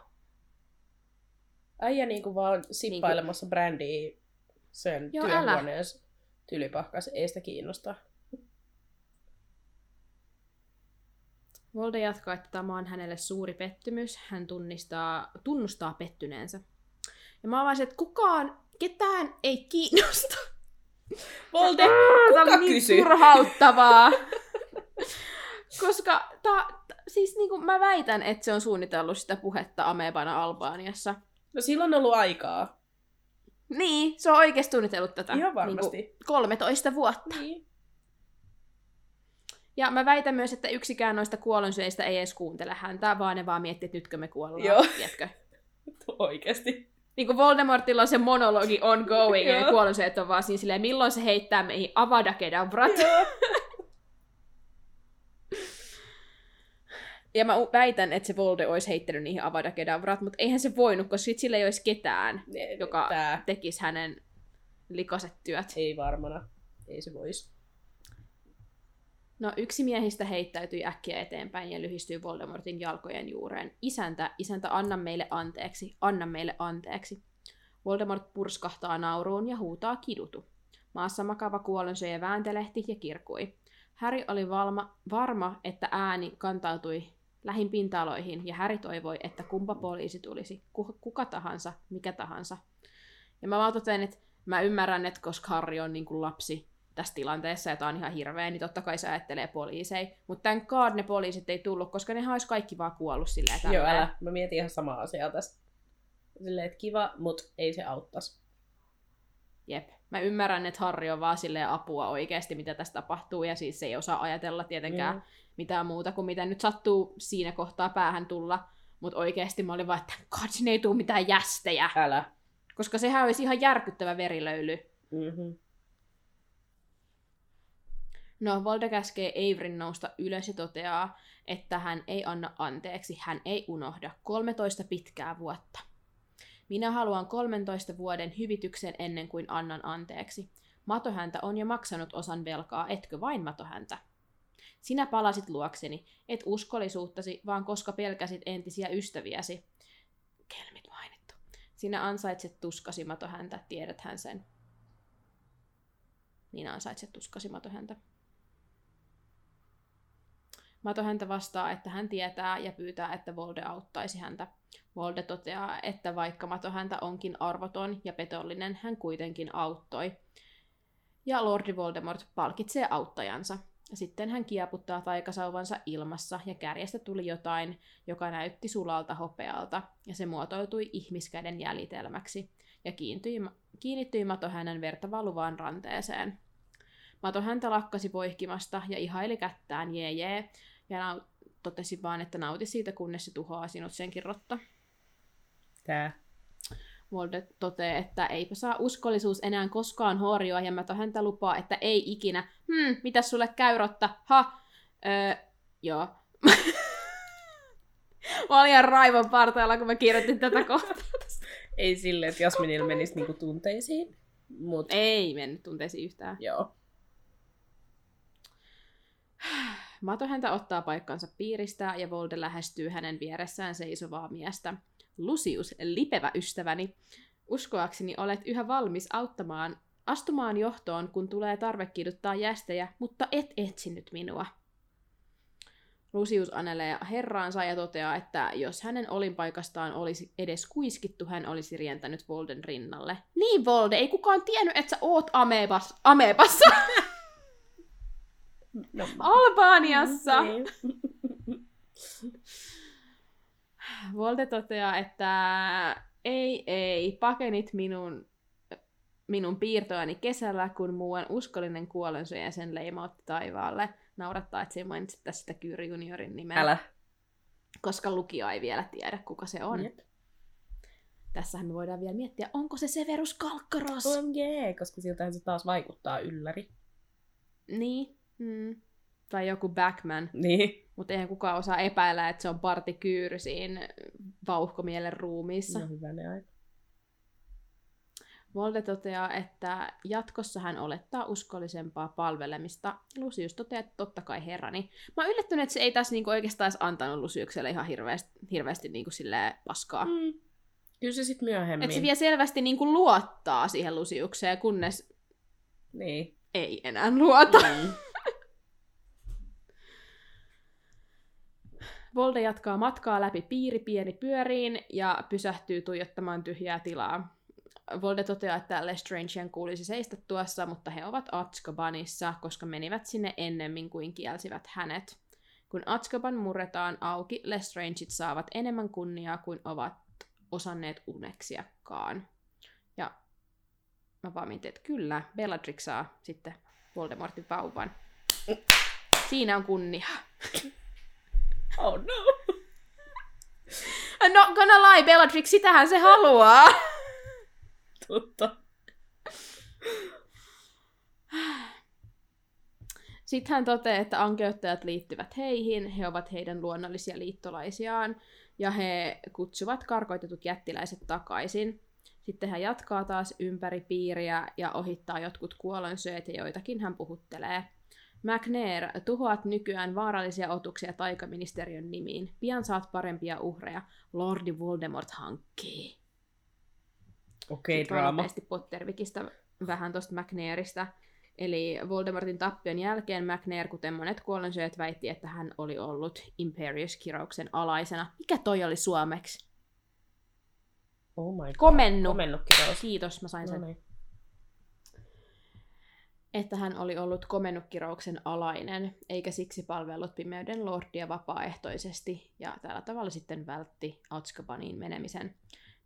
Äijä niinku vaan sippailemassa niinku... brändiä sen Joo, työhuoneessa tylypahkas. Ei sitä kiinnosta. Volde jatkaa, että tämä on hänelle suuri pettymys. Hän tunnistaa, tunnustaa pettyneensä. Ja mä vaan että kukaan, ketään ei kiinnosta. Volde, Tämä kuka on niin turhauttavaa. Koska ta, ta, siis niin kuin mä väitän, että se on suunnitellut sitä puhetta Amebana Albaaniassa. No silloin on ollut aikaa. Niin, se on oikeasti suunnitellut tätä. Ihan varmasti. Niin kuin 13 vuotta. Niin. Ja mä väitän myös, että yksikään noista kuolonsyöistä ei edes kuuntele häntä, vaan ne vaan miettii, että nytkö me kuollaan. Joo. Tiedätkö? Oikeesti. Niin kuin Voldemortilla on se monologi ongoing, ja Joo. kuolonsyöt on vaan siinä silleen, milloin se heittää meihin Avada Kedavrat. Joo. Ja mä väitän, että se Volde olisi heittänyt niihin Avada Kedavrat, mutta eihän se voinut, koska sit sillä ei olisi ketään, Ne- joka Tää tekisi hänen likaset työt. ei varmana. Ei se voisi. No yksi miehistä heittäytyi äkkiä eteenpäin ja lyhistyi Voldemortin jalkojen juureen. Isäntä, isäntä, anna meille anteeksi, anna meille anteeksi. Voldemort purskahtaa nauruun ja huutaa kidutu. Maassa makava kuolonsyöjä vääntelehti ja kirkui. Harry oli valma, varma, että ääni kantautui lähimpiin taloihin, ja Harry toivoi, että kumpa poliisi tulisi, ku- kuka tahansa, mikä tahansa. Ja mä vaan totean, että mä ymmärrän, että koska Harry on niin kuin lapsi tässä tilanteessa, ja tää on ihan hirveä, niin totta kai se ajattelee poliiseja. Mutta tän God ne poliisit ei tullut, koska ne olisi kaikki vaan kuollut silleen Joo, älä. Mä mietin ihan samaa asiaa tässä. Silleen, että kiva, mut ei se auttas. Jep. Mä ymmärrän, että Harri on vaan silleen apua oikeasti, mitä tässä tapahtuu, ja siis se ei osaa ajatella tietenkään Mm. mitään muuta kuin mitä nyt sattuu siinä kohtaa päähän tulla. Mutta oikeasti mä olin vaan, että God, sinne ei tule mitään jästejä. Älä. Koska sehän olisi ihan järkyttävä verilöyly. Mm-hmm. No, Volde käskee Averin nousta ylös ja toteaa, että hän ei anna anteeksi, hän ei unohda 13 pitkää vuotta. Minä haluan 13 vuoden hyvityksen ennen kuin annan anteeksi. Matohäntä on jo maksanut osan velkaa, etkö vain Matohäntä? Sinä palasit luokseni, et uskollisuuttasi, vaan koska pelkäsit entisiä ystäviäsi. Kelmit mainittu. Sinä ansaitset tuskasi Matohäntä, tiedäthän sen. Minä ansaitset tuskasi Matohäntä. Mato häntä vastaa, että hän tietää ja pyytää, että Volde auttaisi häntä. Volde toteaa, että vaikka Mato häntä onkin arvoton ja petollinen, hän kuitenkin auttoi. Ja Lordi Voldemort palkitsee auttajansa. Sitten hän kieputtaa taikasauvansa ilmassa ja kärjestä tuli jotain, joka näytti sulalta hopealta, ja se muotoutui ihmiskäden jäljitelmäksi ja kiinnityi, kiinnittyi Mato hänen verta valuvaan ranteeseen. Mato häntä lakkasi poihkimasta ja ihaili kättään jee jee, ja totesi vaan, että nauti siitä, kunnes se tuhoaa sinut senkin rotta. Tää. Volde toteaa, että eipä saa uskollisuus enää koskaan horjua, ja Mato häntä lupaa, että ei ikinä. Hmm, mitä sulle käy, rotta? Ha? Öö, joo. mä olin ihan raivon partailla, kun mä kirjoitin tätä kohtaa. Ei silleen, että Jasminilla menisi niinku tunteisiin. Mut Ei mennyt tunteisiin yhtään. joo. Mato häntä ottaa paikkansa piiristä ja Volde lähestyy hänen vieressään seisovaa miestä. Lucius, lipevä ystäväni, uskoakseni olet yhä valmis auttamaan, astumaan johtoon, kun tulee tarve kiduttaa jästejä, mutta et etsinyt minua. Lucius anelee herraansa ja toteaa, että jos hänen olinpaikastaan olisi edes kuiskittu, hän olisi rientänyt Volden rinnalle. Niin Volde, ei kukaan tiennyt, että sä oot Amebas, Amebassa! No, Albaniassa! Niin. Volde toteaa, että ei, ei, pakenit minun, minun piirtojani kesällä, kun muuan uskollinen kuolensyöjä sen leimautti taivaalle. Naurattaa, että se ei mainitse tässä sitä Kyr Juniorin nimeä, Älä. koska lukija ei vielä tiedä, kuka se on. Jep. Tässähän me voidaan vielä miettiä, onko se Severus Kalkkaros? On jee, koska siltähän se taas vaikuttaa ylläri. Niin. Mm. Tai joku Backman. Niin. Mutta eihän kukaan osaa epäillä, että se on parti Kyyry siinä vauhkomielen ruumiissa. No hyvä ne aika. Volde toteaa, että jatkossa hän olettaa uskollisempaa palvelemista. Lucius toteaa, että totta kai herrani. Mä oon yllättynyt, että se ei tässä niinku oikeastaan antanut Luciukselle ihan hirveästi, hirveästi niinku paskaa. Mm. Kyllä se sitten myöhemmin. Että se vielä selvästi niin kuin luottaa siihen Lusiukseen, kunnes Niin. ei enää luota. Mm. Volde jatkaa matkaa läpi piiri pieni pyöriin ja pysähtyy tuijottamaan tyhjää tilaa. Volde toteaa, että Lestrangeen kuulisi seistä tuossa, mutta he ovat Azkabanissa, koska menivät sinne ennemmin kuin kielsivät hänet. Kun Azkaban murretaan auki, Lestrangeit saavat enemmän kunniaa kuin ovat osanneet uneksiakaan. Ja mä vaan mietin, että kyllä, Bellatrix saa sitten Voldemortin vauvan. Siinä on kunnia. Oh no. No, gonna lie, Bellatrix, sitähän se haluaa. Totta. Sitten hän toteaa, että ankeuttajat liittyvät heihin, he ovat heidän luonnollisia liittolaisiaan, ja he kutsuvat karkoitetut jättiläiset takaisin. Sitten hän jatkaa taas ympäri piiriä ja ohittaa jotkut kuolonsyöt ja joitakin hän puhuttelee. McNair, tuhoat nykyään vaarallisia otuksia taikaministeriön nimiin. Pian saat parempia uhreja. Lordi Voldemort hankkii. Okei, vaan draama. nopeasti Pottervikistä vähän tuosta McNairista. Eli Voldemortin tappion jälkeen McNair, kuten monet kuollonsyöjät, väitti, että hän oli ollut Imperius-kirouksen alaisena. Mikä toi oli suomeksi? Oh my god. Komennu. Komennukirous. Kiitos, mä sain No sen. niin. Että hän oli ollut komennukkirouksen alainen, eikä siksi palvellut pimeyden lordia vapaaehtoisesti, ja tällä tavalla sitten vältti Azkabaniin menemisen.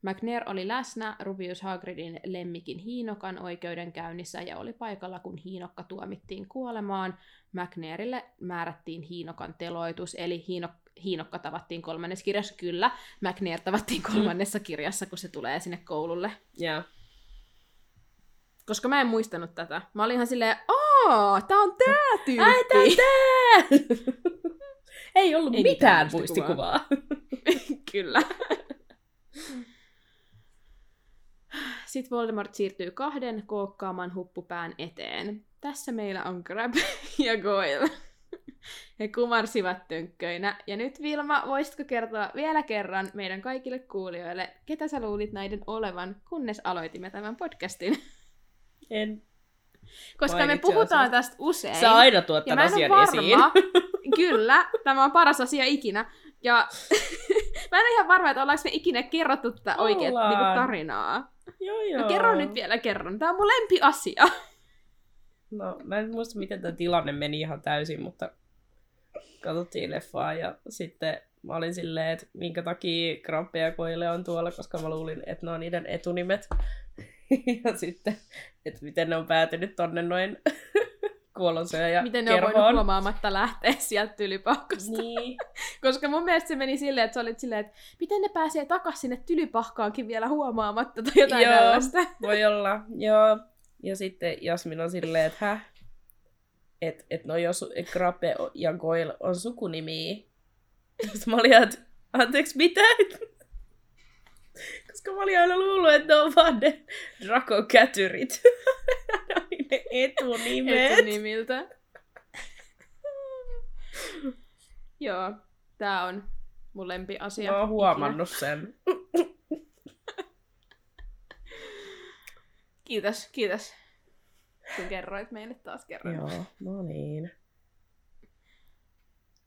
McNair oli läsnä Rubius Hagridin lemmikin Hiinokan oikeudenkäynnissä ja oli paikalla, kun Hiinokka tuomittiin kuolemaan. McNairille määrättiin Hiinokan teloitus, eli Hiino, Hiinokka tavattiin kolmannessa kirjassa. Kyllä, McNair tavattiin kolmannessa kirjassa, kun se tulee sinne koululle. Yeah. Koska mä en muistanut tätä. Mä olin ihan silleen, aa, tää on tää tyyppi. Ai, tää on tää! Ei ollut Ei mitään mitään muistikuvaa. Kyllä. Sitten Voldemort siirtyy kahden kookkaaman huppupään eteen. Tässä meillä on Crab ja Goyle. He kumarsivat tönkköinä. Ja nyt Vilma, voisitko kertoa vielä kerran meidän kaikille kuulijoille, ketä sä luulit näiden olevan, kunnes aloitimme tämän podcastin? En. Koska Vai me puhutaan asiassa. tästä usein. Sä aina tuot tämän mä en asian ole esiin. varma. Kyllä, tämä on paras asia ikinä. Ja mä en ole ihan varma, että ollaanko me ikinä kerrottu tätä oikein Ollaan. niinku tarinaa. Joo, joo. No kerro nyt vielä kerran. Tämä on mun lempiasia. No, mä en muista, miten tämä tilanne meni ihan täysin, mutta katsottiin leffaa ja sitten mä olin silleen, että minkä takia Krampe ja Koile on tuolla, koska mä luulin, että ne on niiden etunimet. ja sitten, että miten ne on päätynyt tonne noin kuolonsyöjä Miten ne on voinut huomaamatta lähteä sieltä tylypahkasta. Niin. Koska mun mielestä se meni silleen, että sä olit silleen, että miten ne pääsee takas sinne tylypahkaankin vielä huomaamatta tai jotain Joo. tällaista. Voi olla, joo. Ja sitten Jasmin on silleen, että häh? Että et no jos Krape ja Goil on sukunimiä. Sitten mä olin, että anteeksi mitä? Koska mä olin aina luullut, että ne on vaan ne Draco-kätyrit. ne oli ne etunimet. Etunimiltä. Joo, tää on mun lempiasia. Mä oon huomannut sen. Kiitos, kiitos. Kun kerroit meille taas kerran. Joo, no niin.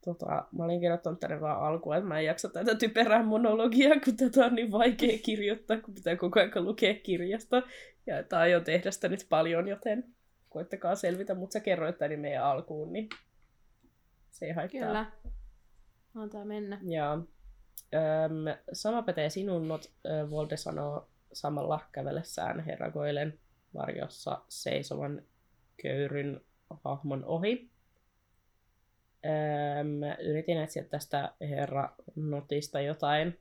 Tota, mä olin kirjoittanut tänne vaan alkuun, että mä en jaksa tätä typerää monologiaa, kun tätä on niin vaikea kirjoittaa, kun pitää koko ajan lukea kirjasta. Ja että aion tehdä sitä nyt paljon, joten koittakaa selvitä, mutta sä kerroit tänne meidän alkuun, niin se ei haittaa. Kyllä. Antaa mennä. Ja öm, sama pätee sinun, not, ö, Volde sanoo samalla kävellessään herra Goilen varjossa seisovan köyryn hahmon ohi. Öm, yritin etsiä tästä herra Notista jotain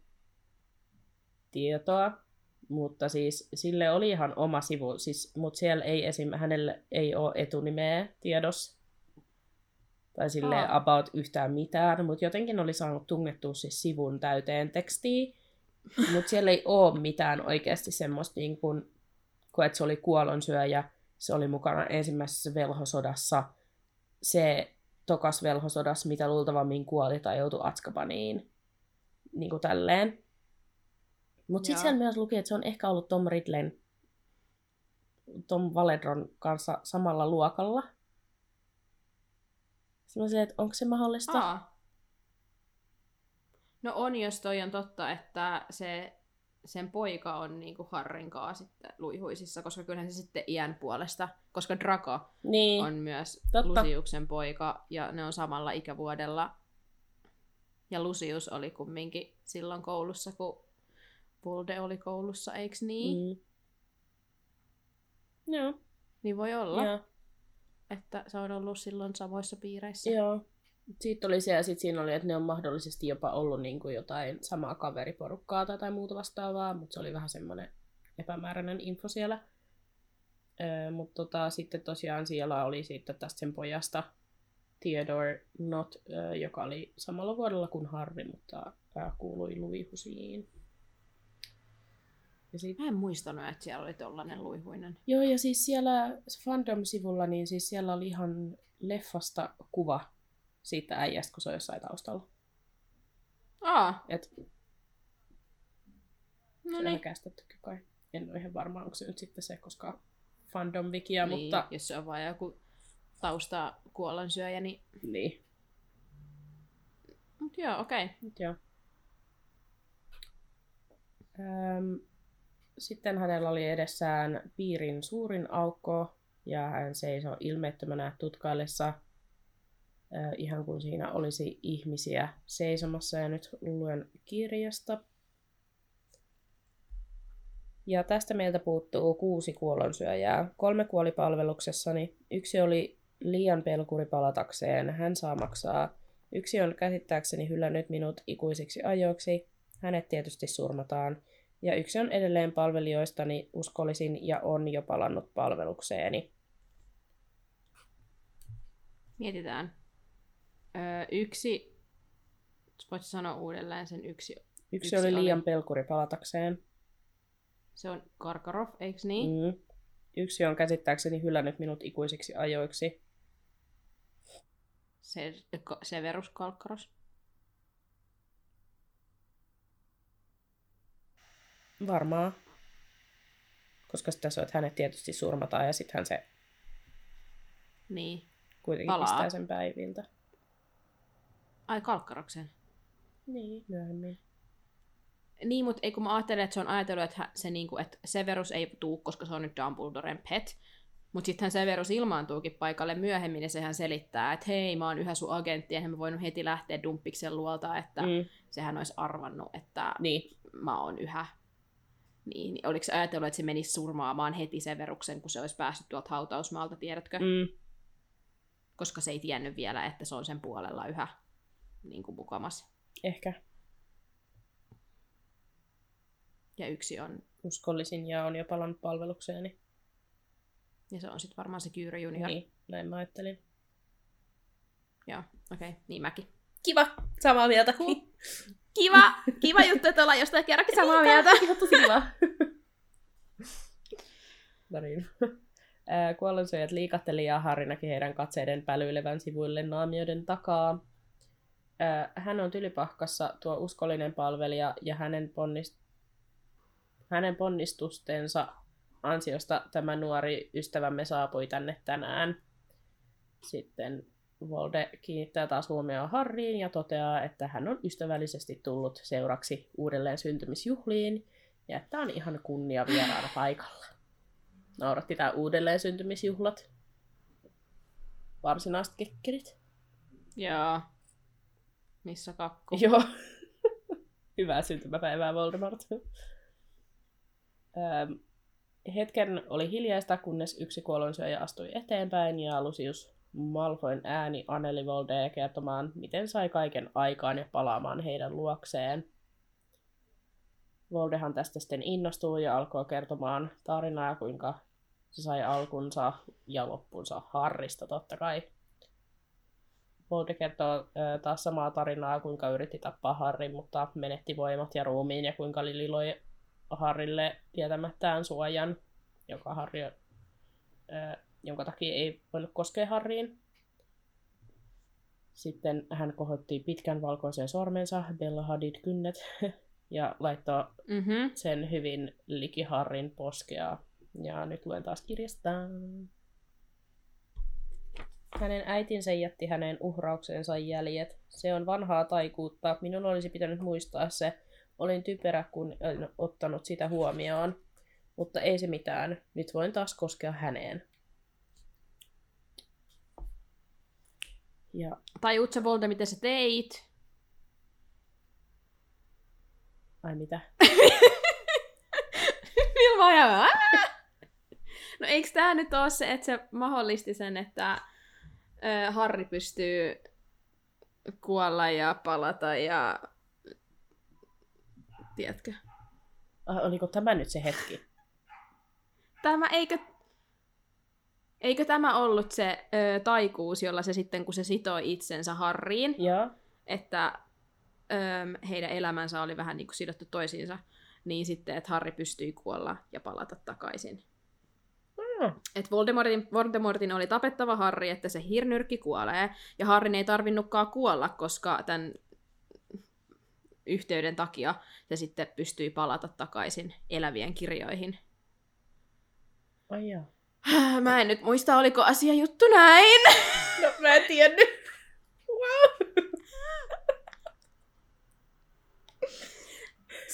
tietoa, mutta siis sille oli ihan oma sivu, siis, mutta siellä ei esim. hänelle ei ole etunimeä tiedossa tai sille Aa. about yhtään mitään, mutta jotenkin oli saanut tungettua siis sivun täyteen tekstiin, mutta siellä ei ole mitään oikeasti semmoista, niin kuin, kun että se oli kuolonsyöjä, se oli mukana ensimmäisessä velhosodassa, se tokas velhosodassa, mitä luultavammin kuoli tai joutui Atskabaniin, niin kuin tälleen. Mutta sitten siellä myös luki, että se on ehkä ollut Tom Ridleyn, Tom Valedron kanssa samalla luokalla. Sitten mä että onko se mahdollista? Aa. No on, jos toi on totta, että se, sen poika on niinku Harrin kanssa sitten luihuisissa, koska kyllähän se sitten iän puolesta, koska Draco Niin, on myös Totta. Lusiuksen poika ja ne on samalla ikävuodella. Ja Lusius oli kumminkin silloin koulussa, kun Vulde oli koulussa, eiks niin? Mm. Joo, Niin voi olla, joo, että se on ollut silloin samoissa piireissä. joo. Sitten oli se, ja sitten siinä oli, että ne on mahdollisesti jopa ollut niin kuin jotain samaa kaveriporukkaa tai, tai muuta vastaavaa, mutta se oli vähän semmoinen epämääräinen info siellä. Öö, mutta tota, sitten tosiaan siellä oli sitten tästä sen pojasta Theodore Not, öö, joka oli samalla vuodella kuin Harry, mutta öö, kuului luihusiin. Ja sit, Mä en muistanut, että siellä oli tollanen luihuinen. joo, ja siis siellä fandom-sivulla, niin siis siellä oli ihan leffasta kuva siitä äijästä, kun se on jossain taustalla. Aa, Et no se on niin. kästettykin kai. En ole ihan varma, onko se nyt sitten se, koska fandom-wikia, niin. mutta Jos se on vaan joku tausta kuolonsyöjä, niin... niin. Mut joo, okei. Okay. Mut joo. Öm, sitten hänellä oli edessään piirin suurin aukko, ja hän seisoi ilmeettömänä tutkaillessa, ihan kuin siinä olisi ihmisiä seisomassa, ja nyt luen kirjasta. Ja tästä meiltä puuttuu kuusi kuolonsyöjää. Kolme kuoli palveluksessani. Yksi oli liian pelkuri palatakseen. Hän saa maksaa. Yksi on käsittääkseni hylännyt minut ikuisiksi ajoiksi. Hänet tietysti surmataan. Ja yksi on edelleen palvelijoistani uskollisin ja on jo palannut palvelukseeni. Mietitään. Öö, yksi... Voitko sanoa uudelleen sen yksi? Yksi, Yksi oli oli- liian pelkuri palatakseen. Se on Karkarov, eiks niin? Mm. Yksi on käsittääkseni hylännyt minut ikuisiksi ajoiksi. Se, Severus Kalkkaros. Varmaan. Koska tässä on, että hänet tietysti surmataan ja sittenhän se Niin. kuitenkin Palaa. pistää sen päiviltä. Ai Kalkkaroksen. Niin, myöhemmin. Niin, mutta ei kun mä ajattelen, että se on ajatellut, että, se, niinku, että Severus ei tuu, koska se on nyt Dumbledoren pet. Mutta sittenhän Severus ilmaantuukin paikalle myöhemmin ja sehän selittää, että hei, mä oon yhä sun agentti, eihän mä voinut heti lähteä Dumpiksen luolta, että mm. Sehän olisi arvannut, että Niin, mä oon yhä. Niin, niin oliko se ajatellut, että se menisi surmaamaan heti Severuksen, kun se olisi päässyt tuolta hautausmaalta, tiedätkö? Mm. Koska se ei tiennyt vielä, että se on sen puolella yhä niin kuin mukamas. ehkä Ja yksi on, uskollisin ja on jo palannut palvelukseeni. ja se on sitten varmaan se Kyyry Junior. Niin, näin mä ajattelin. Joo, okei, okay, niin mäkin. Kiva! Samaa mieltä. Kiva, kiva juttu, että ollaan jostain kerrankin samaa mieltä. Ihan tosi kiva. no niin. Ää, Kuollonsyöjät liikahteli ja Harri näki heidän katseiden pälyilevän sivuille naamioiden takaa. Hän on tylypahkassa tuo uskollinen palvelija ja hänen, ponnist... hänen ponnistustensa ansiosta tämä nuori ystävämme saapui tänne tänään. Sitten Volde kiinnittää taas huomioon Harriin ja toteaa, että hän on ystävällisesti tullut seuraksi uudelleen syntymisjuhliin ja että on ihan kunnia vieraana paikalla. Nauratti tää uudelleen syntymisjuhlat. Varsinaiset kekkerit. Joo. Missä kakku? Joo. Hyvää syntymäpäivää, Voldemort. Öm, hetken oli hiljaista, kunnes yksi kuolonsyöjä astui eteenpäin ja Lucius Malfoyn ääni aneli Voldea kertomaan, miten sai kaiken aikaan ja palaamaan heidän luokseen. Voldehan tästä sitten innostui ja alkoi kertomaan tarinaa, kuinka se sai alkunsa ja loppunsa Harrista totta kai. Volde kertoo ö, taas samaa tarinaa, kuinka yritti tappaa Harrin, mutta menetti voimat ja ruumiin, ja kuinka Lili loi Harrille tietämättään suojan, joka Harri, ö, jonka takia ei voinut koskea Harriin. Sitten hän kohotti pitkän valkoisen sormensa, Bella Hadid kynnet, ja laittaa Mhm. sen hyvin liki Harrin poskea. Ja nyt luen taas kirjasta. Hänen äitinsä jätti hänen uhrauksensa jäljet. Se on vanhaa taikuutta. Minun olisi pitänyt muistaa se. Olin typerä, kun en ottanut sitä huomioon. Mutta ei se mitään. Nyt voin taas koskea häneen. Ja Tajuut sä Volde, mitä sä teit? ai mitä? Vilma ja! No eikö tää nyt ole se, että se mahdollisti sen, että Harri pystyy kuolla ja palata ja... Tiedätkö? Ah, oliko tämä nyt se hetki? Tämä eikö... Eikö tämä ollut se ö, taikuus, jolla se sitten, kun se sitoi itsensä Harriin, Ja että ö, heidän elämänsä oli vähän niin kuin sidottu toisiinsa, niin sitten, että Harri pystyi kuolla ja palata takaisin. Mm, että Voldemortin, Voldemortin oli tapettava Harri, että se hirnyrkki kuolee, ja Harrin ei tarvinnutkaan kuolla, koska tämän yhteyden takia se sitten pystyi palata takaisin elävien kirjoihin. ai jaa. Mä en nyt muista, oliko asia juttu näin. No mä en tiennyt. Wow.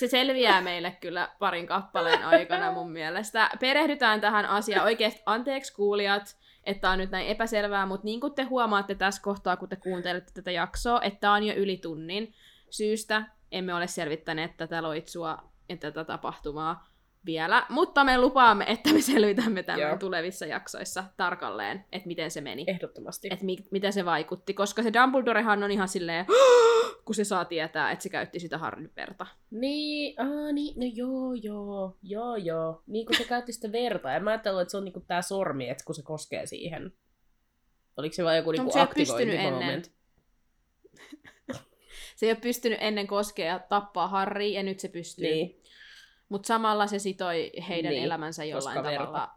Se selviää meille kyllä parin kappaleen aikana mun mielestä. Perehdytään tähän asiaan. Oikeasti anteeksi kuulijat, että on nyt näin epäselvää, mutta niin kuin te huomaatte tässä kohtaa, kun te kuuntelette tätä jaksoa, että tää on jo yli tunnin syystä. Emme ole selvittäneet tätä loitsua ja tätä tapahtumaa vielä, mutta me lupaamme, että me selvitämme tämän Joo. tulevissa jaksoissa tarkalleen, että miten se meni Ehdottomasti. että mi- mitä se vaikutti, koska se Dumbledorehan on ihan silleen, kun se saa tietää, että se käytti sitä Harryn verta. Niin, aa, niin, no joo, joo, joo, joo. Niin kun se käytti sitä verta, ja mä ajattelin, että se on niinku tää sormi, että kun se koskee siihen. Oliko se vain joku No, niinku pystynyt aktivointimoment? Se ei ole pystynyt ennen koskea ja tappaa Harry, ja nyt se pystyy. Niin, Mutta samalla se sitoi heidän Niin, elämänsä jollain tavalla.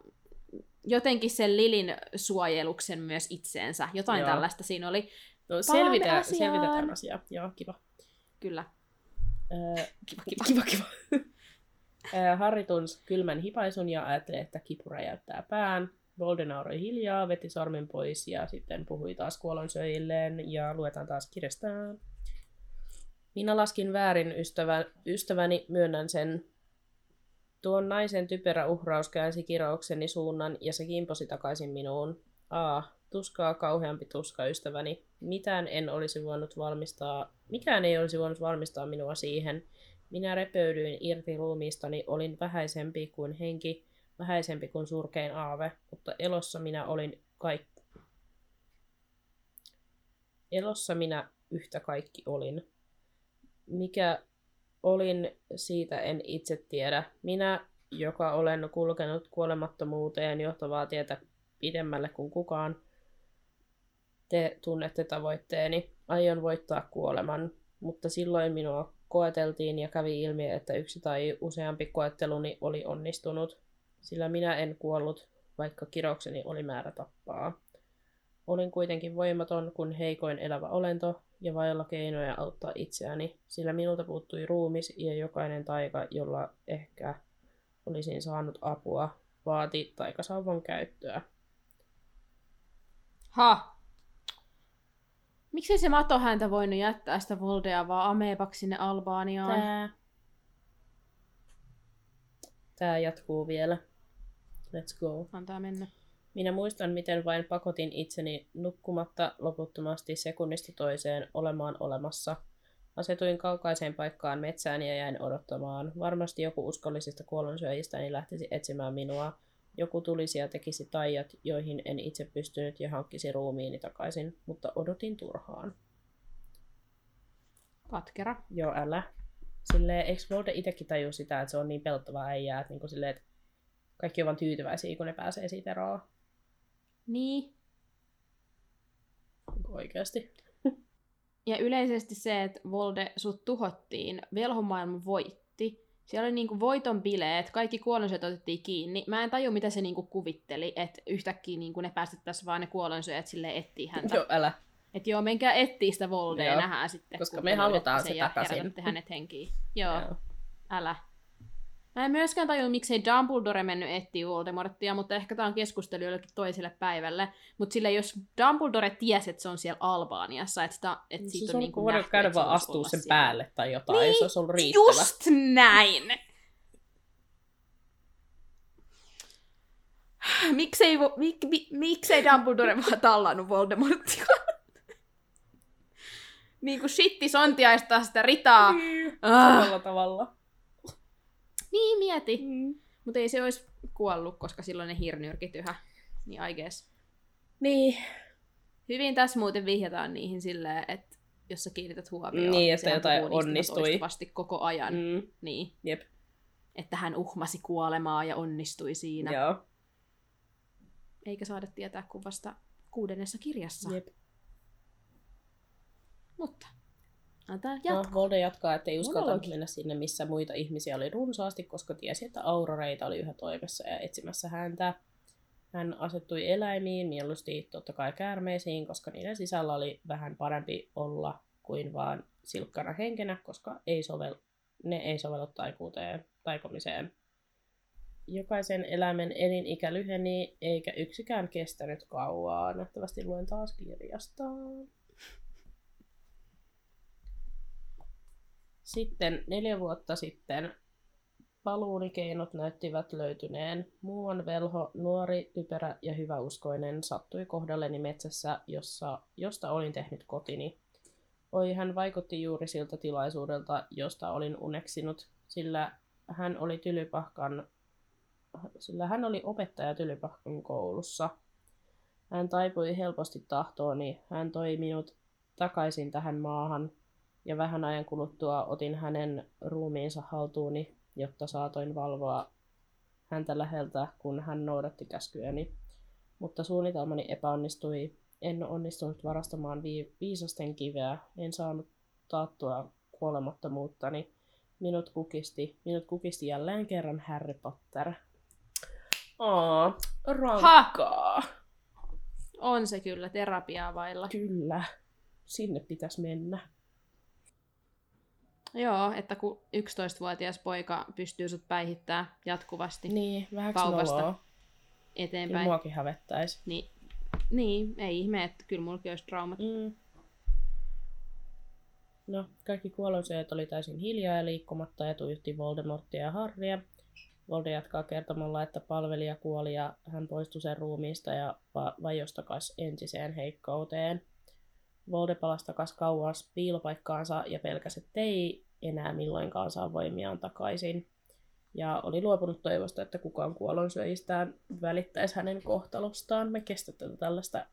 Jotenkin sen Lilin suojeluksen myös itseensä. Jotain Joo. tällaista siinä oli. no asiaan. selvitetään asiaa. Joo, kiva. Kyllä. Öö, Kiva, kiva. kiva, kiva. Öö, Harry tunsi kylmän hipaisun ja ajatteli, että kipu räjäyttää pään. Volden nauroi hiljaa, veti sormen pois ja sitten puhui taas kuolonsyöjilleen ja luetaan taas kirjasta. Minä laskin väärin ystävä, ystäväni, myönnän sen. Tuon naisen typerä uhraus käänsi kiroukseni suunnan ja se kimposi takaisin minuun. Aa, tuskaa kauheampi tuska ystäväni. Mitään en olisi voinut valmistaa, mikään ei olisi voinut valmistaa minua siihen. Minä repöydyin irti ruumiistani, olin vähäisempi kuin henki, vähäisempi kuin surkein aave, mutta elossa minä olin kaikki. Elossa minä yhtä kaikki olin. Mikä olin, siitä en itse tiedä. Minä, joka olen kulkenut kuolemattomuuteen johtavaa tietä pidemmälle kuin kukaan, te tunnette tavoitteeni. Aion voittaa kuoleman, mutta silloin minua koeteltiin ja kävi ilmi, että yksi tai useampi koetteluni oli onnistunut, sillä minä en kuollut, vaikka kirokseni oli määrä tappaa. Olin kuitenkin voimaton kuin heikoin elävä olento ja vailla keinoja auttaa itseäni, sillä minulta puuttui ruumis ja jokainen taika, jolla ehkä olisin saanut apua, vaati taikasauvan käyttöä. Ha! Miksei se mato häntä voinut jättää sitä Voldea vaan ameepaksi sinne Albaaniaan? Tää. Tää jatkuu vielä. Let's go. Antaa mennä. Minä muistan, miten vain pakotin itseni nukkumatta loputtomasti sekunnista toiseen olemaan olemassa. Asetuin kaukaiseen paikkaan metsään ja jäin odottamaan. Varmasti joku uskollisista kuollonsyöjistäni lähtisi etsimään minua. Joku tulisi ja tekisi taijat, joihin en itse pystynyt ja hankkisi ruumiini takaisin, mutta odotin turhaan. Katkera. Joo, älä. Silleen, eikö Volde itsekin taju sitä, että se on niin pelottava äijää, että niinku silleen, että kaikki on vaan tyytyväisiä, kun ne pääsee siitä eroon. Niin. Oikeasti. Ja yleisesti se, että Volde sut tuhottiin, velhomaailma voitti. Siellä oli niinku voiton bileet, kaikki kuolonsyöt otettiin kiinni. Mä en taju, mitä se niinku kuvitteli, että yhtäkkiä niinku ne päästettäisiin vaan ne kuolonsyöjät sille etsii häntä. Joo, älä. Että joo, menkää etsii sitä Voldea Joo. ja nähdään sitten. Koska me halutaan ja takaisin. herätätte hänet henkiin. Joo, Joo. älä. Mä en myöskään tajua, miksei Dumbledore mennyt etsiä Voldemorttia, mutta ehkä tämä on keskustelu jollekin toiselle päivälle. Mutta sillä jos Dumbledore tiesi, että se on siellä Albaaniassa, että, sitä, että Se siitä olisi on niin kuin voinut nähty, käydä että se vaan olla sen siellä. päälle tai jotain, Niin, se olisi ollut riittävä. Just näin! Miksei, vo- mik, mi, miksei Dumbledore vaan tallannut Voldemorttia? niin kuin shitti sontiaista sitä ritaa. Ah. Samalla tavalla. Niin, mieti. Mm. Mutta ei se olisi kuollut, koska silloin ne hirnyrkit yhä. Niin guess. Niin, Hyvin tässä muuten vihjataan niihin silleen, että jos sä kiinnität huomioon, Niin, että jotain onnistui. toistuvasti koko ajan. mm. Niin. jep, Että hän uhmasi kuolemaa ja onnistui siinä. joo. Eikä saada tietää kuin vasta kuudennessa kirjassa. Jep. Mutta antaa No, jatkuu. Volde jatkaa, että ei uskaltanut mennä sinne, missä muita ihmisiä oli runsaasti, koska tiesi, että auroreita oli yhä toimessa ja etsimässä häntä. Hän asettui eläimiin, mieluusti totta kai käärmeisiin, koska niiden sisällä oli vähän parempi olla kuin vaan silkkana henkenä, koska ei sovel, ne ei sovellu taikuuteen, taikomiseen. Jokaisen eläimen elinikä lyheni, eikä yksikään kestänyt kauaa. Nähtävästi luen taas kirjasta. Sitten neljä vuotta sitten paluunikeinot näyttivät löytyneen. Muuan velho, nuori, typerä ja hyväuskoinen, sattui kohdalleni metsässä, jossa, josta olin tehnyt kotini. Oi, hän vaikutti juuri siltä tilaisuudelta, josta olin uneksinut, sillä hän oli Tylypahkan, sillä hän oli opettaja Tylypahkan koulussa. Hän taipui helposti tahtooni, hän toi minut takaisin tähän maahan, ja vähän ajan kuluttua otin hänen ruumiinsa haltuuni, jotta saatoin valvoa häntä läheltä, kun hän noudatti käskyäni. Mutta suunnitelmani epäonnistui. En onnistunut varastamaan vi- viisasten kiveä. En saanut taattua kuolemattomuuttani. Minut kukisti, minut kukisti jälleen kerran Harry Potter. Aa, rankkaa. On se kyllä terapiaa vailla. Kyllä, sinne pitäisi mennä. Joo, että kun 11-vuotias poika pystyy sut päihittää jatkuvasti Niin, Kaupasta. noloa. Kyllä eteenpäin, muakin hävettäisi. niin, niin ei ihme, että kyllä mullakin olisi traumat. Mm. No, kaikki kuolonsyöt oli täysin hiljaa ja liikkumatta ja tuijotti Voldemorttia ja Harrya. Volde jatkaa kertomalla, että palvelija kuoli ja hän poistui sen ruumiista ja va- vajosi takas entiseen heikkouteen. Volde palasi takas kauas piilopaikkaansa ja pelkäsi, että ei enää milloinkaan saa voimiaan takaisin. Ja oli luopunut toivosta, että kukaan kuolonsyöjistään välittäisi hänen kohtalostaan. Me kestetään tällaista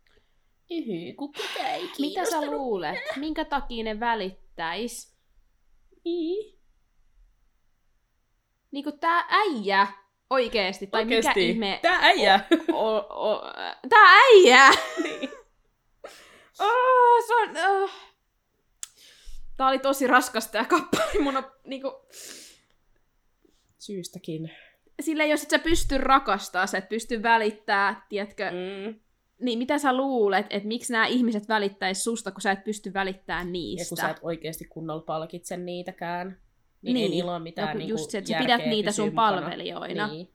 Yhy, kun kuka ei Mitä sä luulet? Minkä takia ne välittäis? Niin. Niinku tää äijä oikeesti, tai mikä Oikeesti. ihme... Tää äijä. O, o, tää äijä! niin. Oh, se on... Oh. Tää oli tosi raskas tää kappale. Mun on niinku... Syystäkin. Sillä jos et sä pysty rakastaa, sä et pysty välittää, tiedätkö, Mm. niin mitä sä luulet, että miksi nämä ihmiset välittäis susta, kun sä et pysty välittämään Ja niistä? kun sä et oikeesti kunnolla palkitse niitäkään, niin, Niin. ei niillä ole mitään No niinku just se, että sä pidät niitä sun mukana. palvelijoina. Niin.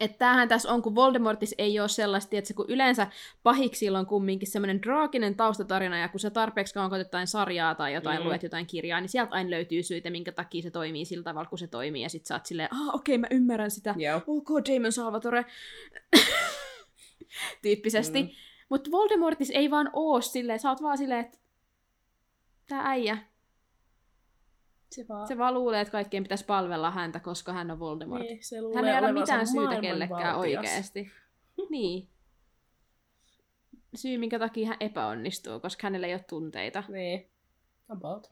Että tämähän tässä on, kun Voldemortis ei ole sellaista, että kun yleensä pahiksilla on kumminkin semmoinen draaginen taustatarina, ja kun sä tarpeeksi kauan jotain sarjaa tai jotain, Mm. luet jotain kirjaa, niin sieltä aina löytyy syitä, minkä takia se toimii sillä tavalla, kun se toimii, ja sit sä oot silleen, ah okei, okay, mä ymmärrän sitä, Joo. ok, Damon Salvatore, tyyppisesti. Mm. Mutta Voldemortis ei vaan oo silleen, sä oot vaan silleen, että tää äijä, Se vaan... se vaan luulee, että kaikkien pitäisi palvella häntä, koska hän on Voldemort. Niin, se luulee Hän ei olevansa mitään syytä kellekään oikeasti. niin. Syy, minkä takia hän epäonnistuu, koska hänellä ei ole tunteita. Niin. About.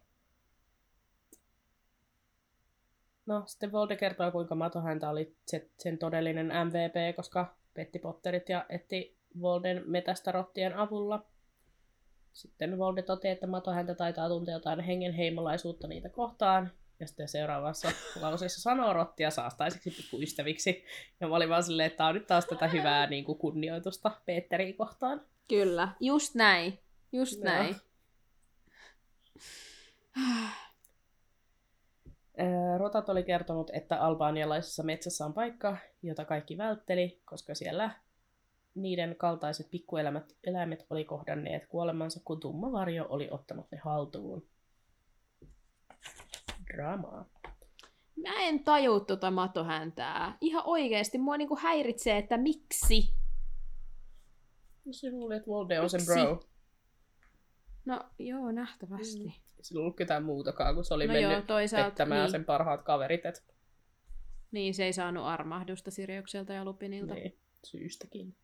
No, sitten Volde kertoo, kuinka mato häntä oli se, sen todellinen MVP, koska petti Potterit ja etti Volden metästä rottien avulla. Sitten Volde toteaa, että mato häntä taitaa tuntea jotain hengenheimolaisuutta niitä kohtaan. Ja sitten seuraavassa lauseessa sanoo rottia saastaisiksi pikkuystäviksi. Ja mä olin vaan silleen, että tää on nyt taas tätä hyvää niin kuin kunnioitusta Peetteriä kohtaan. Kyllä, just näin. Just Joo. näin. Ää, Rotat oli kertonut, että albaanialaisessa metsässä on paikka, jota kaikki vältteli, koska siellä niiden kaltaiset pikkueläimet eläimet oli kohdanneet kuolemansa, kun tumma varjo oli ottanut ne haltuun. Dramaa. Mä en taju tota matohäntää. Ihan oikeesti mua niinku häiritsee, että miksi. Se luuli, että Volde on sen bro. No joo, nähtävästi. Mm. Ei sillä ollut ketään muutakaan, kun se oli No mennyt joo, toisaalta pettämään niin. sen parhaat kaverit. Et, Niin, se ei saanut armahdusta Siriukselta ja Lupinilta. Niin, syystäkin.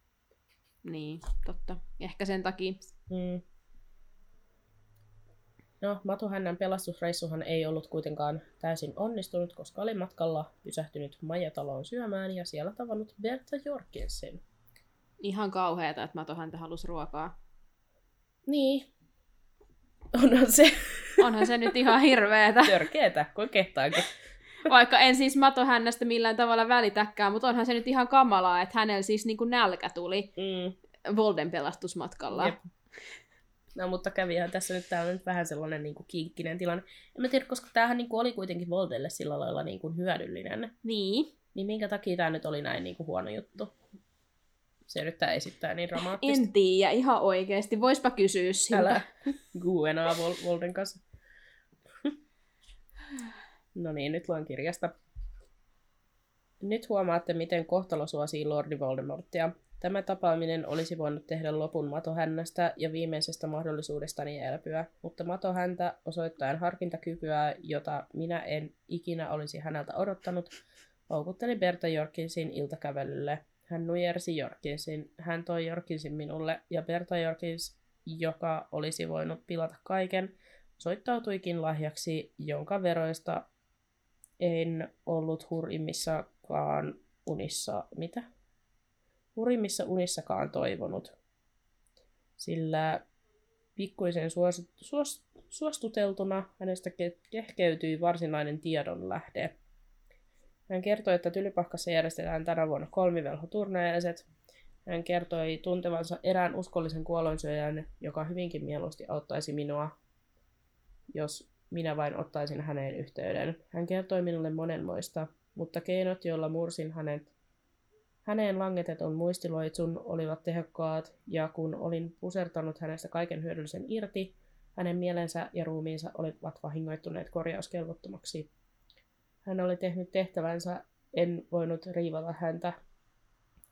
Niin, totta. Ehkä sen takia. Mm. No, Matuhännän pelastusreissuhan ei ollut kuitenkaan täysin onnistunut, koska oli matkalla pysähtynyt Majataloon syömään ja siellä tavannut Berta Jorgensen. Ihan kauheeta, että matohäntä halusi ruokaa. Niin. Onhan se Onhan se nyt ihan hirveetä. törkeetä, kuin kehtaankin. Vaikka en siis matohännästä millään tavalla välitäkään, mutta onhan se nyt ihan kamalaa, että hänellä siis niinku nälkä tuli Mm. Volden pelastusmatkalla. Jep. No, mutta kävihän tässä nyt täällä nyt vähän sellainen niin kuin kinkkinen tilanne. En mä tiedä, koska tämähän niin kuin oli kuitenkin Voldelle sillä lailla niin kuin hyödyllinen. Niin. Niin minkä takia tämä nyt oli näin niin kuin huono juttu? Se yrittää esittää niin dramaattista. En tiedä, ihan oikeesti. Voispa kysyä siltä. Älä Guenaa Vol- Volden kanssa. No niin, nyt luen kirjasta. Nyt huomaatte, miten kohtalo suosii Lordi Voldemortia. Tämä tapaaminen olisi voinut tehdä lopun matohännästä ja viimeisestä mahdollisuudestani elpyä, mutta matohäntä osoittaen harkintakykyä, jota minä en ikinä olisi häneltä odottanut, houkutteli Berta Jorkinsin iltakävelylle. Hän nujersi Jorkinsin. Hän toi Jorkinsin minulle ja Berta Jorkins, joka olisi voinut pilata kaiken, soittautuikin lahjaksi, jonka veroista en ollut hurjimmissakaan unissa... Mitä? Hurimmissa unissakaan toivonut. Sillä pikkuisen suos, suos, suostuteltuna hänestä ke- kehkeytyi varsinainen tiedonlähde. Hän kertoi, että Tylypahkassa järjestetään tänä vuonna kolmivelhoturneiset. Hän kertoi tuntevansa erään uskollisen kuolonsyöjän, joka hyvinkin mieluusti auttaisi minua, jos minä vain ottaisin häneen yhteyden. Hän kertoi minulle monenmoista, mutta keinot, joilla mursin hänet, häneen langetetun muistiloitsun, olivat tehokkaat, ja kun olin pusertanut hänestä kaiken hyödyllisen irti, hänen mielensä ja ruumiinsa olivat vahingoittuneet korjauskelvottomaksi. Hän oli tehnyt tehtävänsä, en voinut riivata häntä.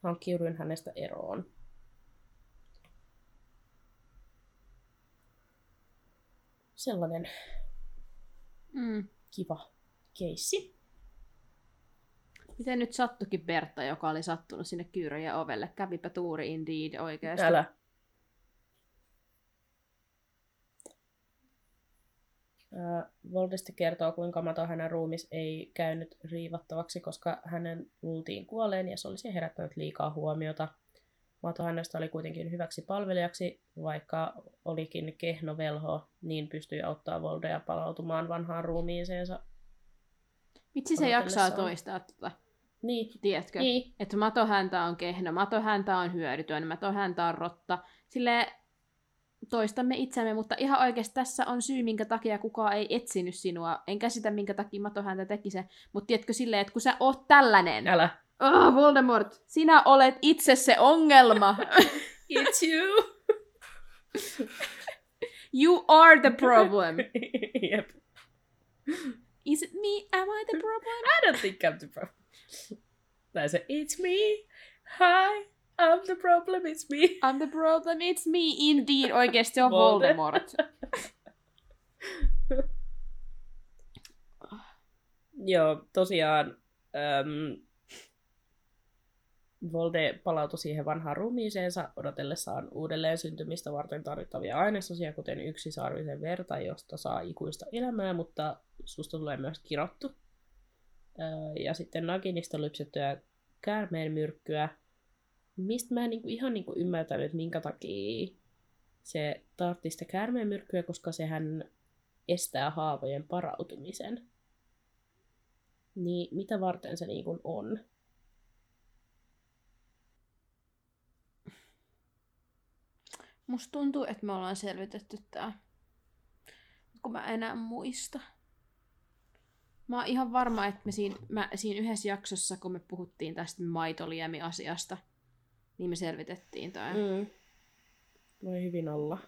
Hankkiuduin hänestä eroon. Sellainen Mm. kiva keissi. Miten nyt sattukin Bertta, joka oli sattunut sinne kyyröjen ovelle? Kävipä tuuri indeed oikeasti. Älä. Voldesti kertoo, kuinka mato hänen ruumis ei käynyt riivattavaksi, koska hänen luultiin kuolleen ja se olisi herättänyt liikaa huomiota. Mato hänestä oli kuitenkin hyväksi palvelijaksi, vaikka olikin kehno velho, niin pystyi auttaa Voldea palautumaan vanhaan ruumiiseensa. Vitsi se jaksaa toistaa tota. Niin, Tiedätkö? niin. Että matohäntä on kehno, matohäntä on hyödytön, matohäntä on rotta. Sille toistamme itsemme, mutta ihan oikeasti tässä on syy, minkä takia kukaan ei etsinyt sinua. En käsitä, minkä takia matohäntä teki se. Mutta tiedätkö silleen, että kun sä oot tällainen, Älä. Oh, Voldemort, sinä olet itse se ongelma. It's you! you are the problem. Jep. Is it me? Am I the problem? I don't think I'm the problem. Tai se, it's me. Hi, I'm the problem, it's me. I'm the problem, it's me indeed. Oikeasti on Volde. Voldemort. Joo, tosiaan äm, Volde palautui siihen vanhaan ruumiiseensa odotellessaan uudelleen syntymistä varten tarvittavia ainesosia, kuten yksisarvisen verta, josta saa ikuista elämää, mutta susta tulee myös kirottu. Ja sitten Naginista lypsettyä käärmeen myrkkyä, mistä mä en niinku ihan niinku ymmärtänyt, minkä takia se tartti sitä käärmeen myrkkyä, koska sehän estää haavojen parautumisen. Niin mitä varten se niin on? Musta tuntuu, että me ollaan selvitetty tää. Kun mä enää muista. Mä oon ihan varma, että me siinä, mä, siinä yhdessä jaksossa, kun me puhuttiin tästä maitoliemi-asiasta, niin me selvitettiin tää. Mm. Mm. Voi hyvin olla.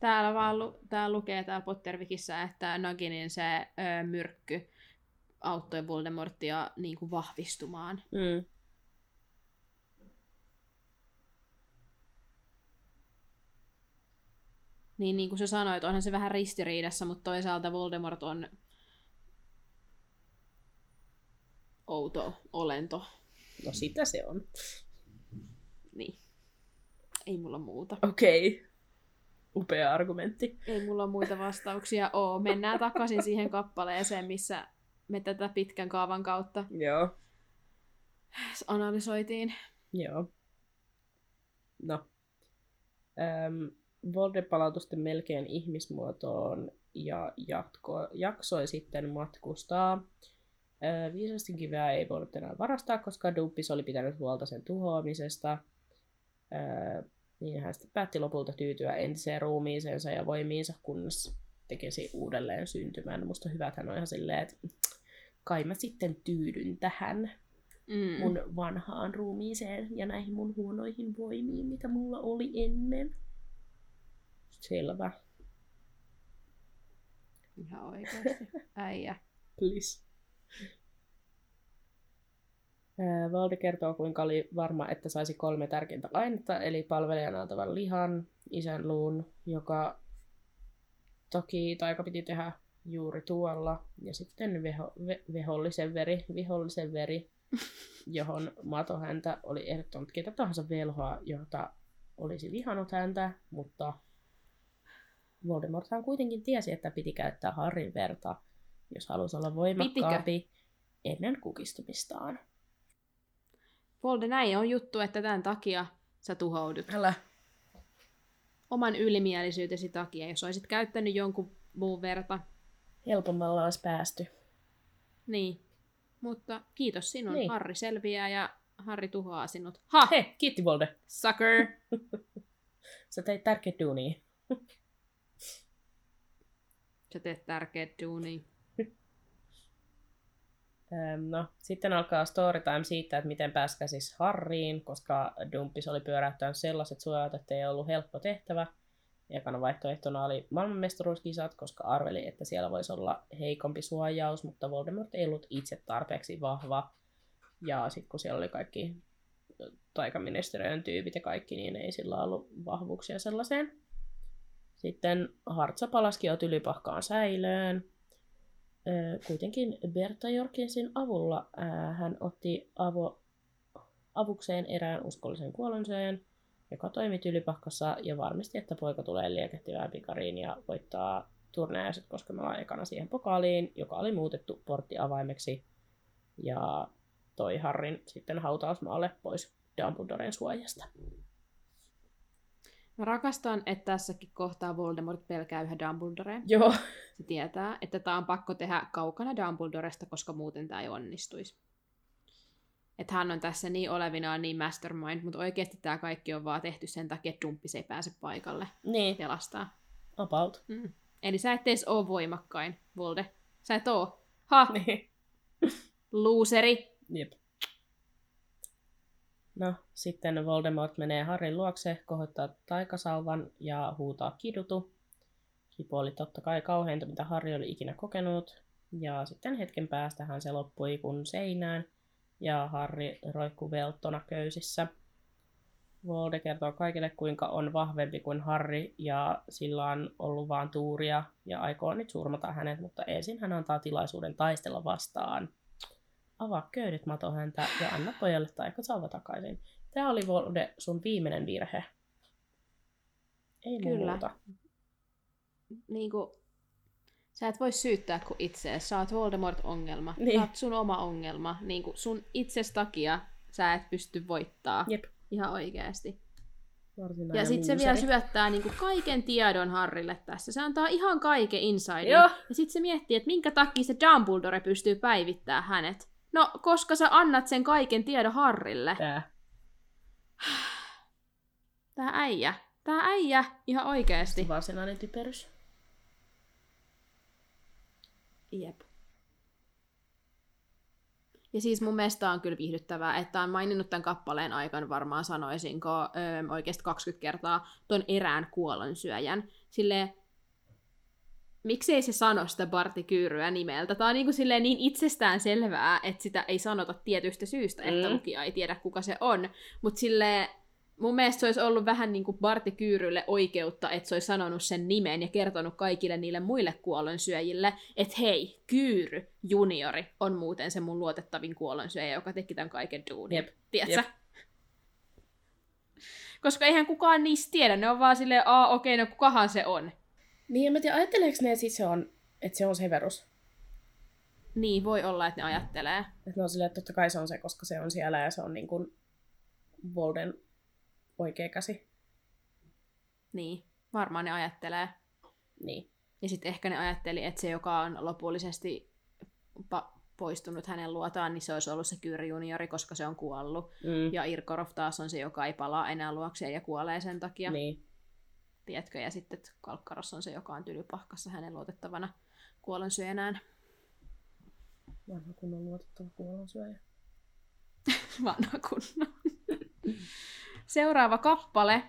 Täällä vaan lu- tää lukee täällä Pottervikissä, että Naginin se ö, myrkky auttoi Voldemortia niin kuin vahvistumaan. Mm. Niin, niin kuin sä sanoit, onhan se vähän ristiriidassa, mutta toisaalta Voldemort on outo olento. No sitä se on. Niin. Ei mulla muuta. Okei. Okay. Upea argumentti. Ei mulla muita vastauksia oo. Mennään takaisin siihen kappaleeseen, missä me tätä pitkän kaavan kautta Joo. analysoitiin. Joo. No. Öm, Volde palautui sitten melkein ihmismuotoon ja jatko, jaksoi sitten matkustaa. Ö, viisastin kiveä ei voinut enää varastaa, koska Dumpis oli pitänyt huolta sen tuhoamisesta. Niin hän sitten päätti lopulta tyytyä entiseen ruumiiseensa ja voimiinsa, kunnes tekisi uudelleen syntymän. Musta hyvä, että hän on ihan silleen, että kai mä sitten tyydyn tähän Mm. mun vanhaan ruumiiseen ja näihin mun huonoihin voimiin, mitä mulla oli ennen. Selvä. Ihan oikeasti. Äijä. Please. Valde kertoo, kuinka oli varma, että saisi kolme tärkeintä ainetta, eli palvelijan antavan lihan, isän luun, joka toki taika piti tehdä juuri tuolla, ja sitten veho, ve, vehollisen veri, vihollisen veri, johon Mato häntä oli ehdottanut ketä tahansa velhoa, jota olisi vihannut häntä, mutta Voldemorthan kuitenkin tiesi, että piti käyttää Harryn verta, jos halusi olla voimakkaampi ennen kukistumistaan. Volde, näin on juttu, että tämän takia sä tuhoudut. Älä. Oman ylimielisyytesi takia. Jos olisit käyttänyt jonkun muun verta, Helpommalla olisi päästy. niin. Mutta kiitos sinun. Niin. Niin. Harri selviää ja Harri tuhoaa sinut. Ha! He, kiitti Volde. Sucker! Sä teit tärkeä duunia. Sä teet tärkeät duunia. Öm, No, sitten alkaa storytime siitä, että miten pääsi käsis Harriin, koska Dumpis oli pyöräyttänyt sellaiset suojat, että ei ollut helppo tehtävä. Ekana vaihtoehtona oli maailmanmestaruuskisat, koska arveli, että siellä voisi olla heikompi suojaus, mutta Voldemort ei ollut itse tarpeeksi vahva. Ja sitten kun siellä oli kaikki taikaministeriön tyypit ja kaikki, niin ei sillä ollut vahvuuksia sellaiseen. Sitten Hartsa palaski jo tylypahkaan säilöön. Kuitenkin Berta Jorkinsin avulla hän otti avo, avukseen erään uskollisen kuolonseen, joka toimi tylypahkassa ja varmisti, että poika tulee liekehtivään pikariin ja voittaa turnajaiset koskemalla ekana siihen pokaaliin, joka oli muutettu porttiavaimeksi ja toi Harrin sitten hautausmaalle pois Dumbledoren suojasta. Mä rakastan, että tässäkin kohtaa Voldemort pelkää yhä Dumbledorea. Joo. Se tietää, että tämä on pakko tehdä kaukana Dumbledoresta, koska muuten tämä ei onnistuisi. Että hän on tässä niin olevinaan niin mastermind, mutta oikeasti tämä kaikki on vaan tehty sen takia, että Dumppis ei pääse paikalle Niin, pelastaa. about. Mm. Eli sä et edes oo voimakkain, Volde. Sä et oo. Ha! Niin. Looseri! Jep. No, sitten Voldemort menee Harryn luokse, kohottaa taikasauvan ja huutaa kidutu. Kipu oli totta kai kauheinta, mitä Harry oli ikinä kokenut. Ja sitten hetken päästähän se loppui kun seinään, ja Harry roikkuu velttona köysissä. Volde kertoo kaikille, kuinka on vahvempi kuin Harry, ja sillä on ollut vaan tuuria, ja aikoo nyt surmata hänet, mutta ensin hän antaa tilaisuuden taistella vastaan avaa köydet mato häntä ja anna pojalle taikasauva takaisin. Tämä oli Volde sun viimeinen virhe. Ei Kyllä. muuta. Niinku, sä et voi syyttää kuin itseäsi. Sä oot Voldemort-ongelma. Niin. Sä oot sun oma ongelma. Niinku, sun itses takia sä et pysty voittaa. Jep. Ihan oikeasti. Varsinainen Ja sitten se vielä syöttää niinku kaiken tiedon Harrille tässä. Se antaa ihan kaiken. Joo. Ja sitten se miettii, että minkä takia se Dumbledore pystyy päivittämään hänet. No, koska sä annat sen kaiken tiedon Harrille. Tää. Tää äijä. Tää äijä ihan oikeesti. Varsinainen typerys. Jep. Ja siis mun mielestä on kyllä viihdyttävää, että on maininnut tämän kappaleen aikana varmaan sanoisinko öö, oikeasti 20 kertaa ton erään kuollonsyöjän. Silleen, miksei se sano sitä Barti Kyyryä nimeltä? Tää on niin, kuin silleen niin itsestään selvää, että sitä ei sanota tietystä syystä, että Mm. lukija ei tiedä kuka se on. Mutta silleen, mun mielestä se olisi ollut vähän niin kuin Barti Kyyrylle oikeutta, että se olisi sanonut sen nimen ja kertonut kaikille niille muille kuollonsyöjille, että hei, Kyyry juniori on muuten se mun luotettavin kuollonsyöjä, joka teki tämän kaiken duunin. Jep, Tiedätkö? jep. Koska eihän kukaan niistä tiedä, ne on vaan silleen, aa okei, no kukahan se on. Niin, en mä tiedä, ajatteleeko ne, että sit se on, että se on Severus? Niin, voi olla, että ne ajattelee. Että ne on silleen, että totta kai se on se, koska se on siellä ja se on niin kuin Volden oikea käsi. Niin, varmaan ne ajattelee. Niin. Ja sitten ehkä ne ajatteli, että se, joka on lopullisesti pa- poistunut hänen luotaan, niin se olisi ollut se Kyri juniori, koska se on kuollut. Mm. Ja Irkorov taas on se, joka ei palaa enää luokseen ja kuolee sen takia. Niin. Tiedätkö? Ja sitten Kalkkaros on se, joka on tylypahkassa hänen luotettavana kuollonsyönään. Vanha kunnon luotettava kuolonsyöjä. Vanha kunnon. Seuraava kappale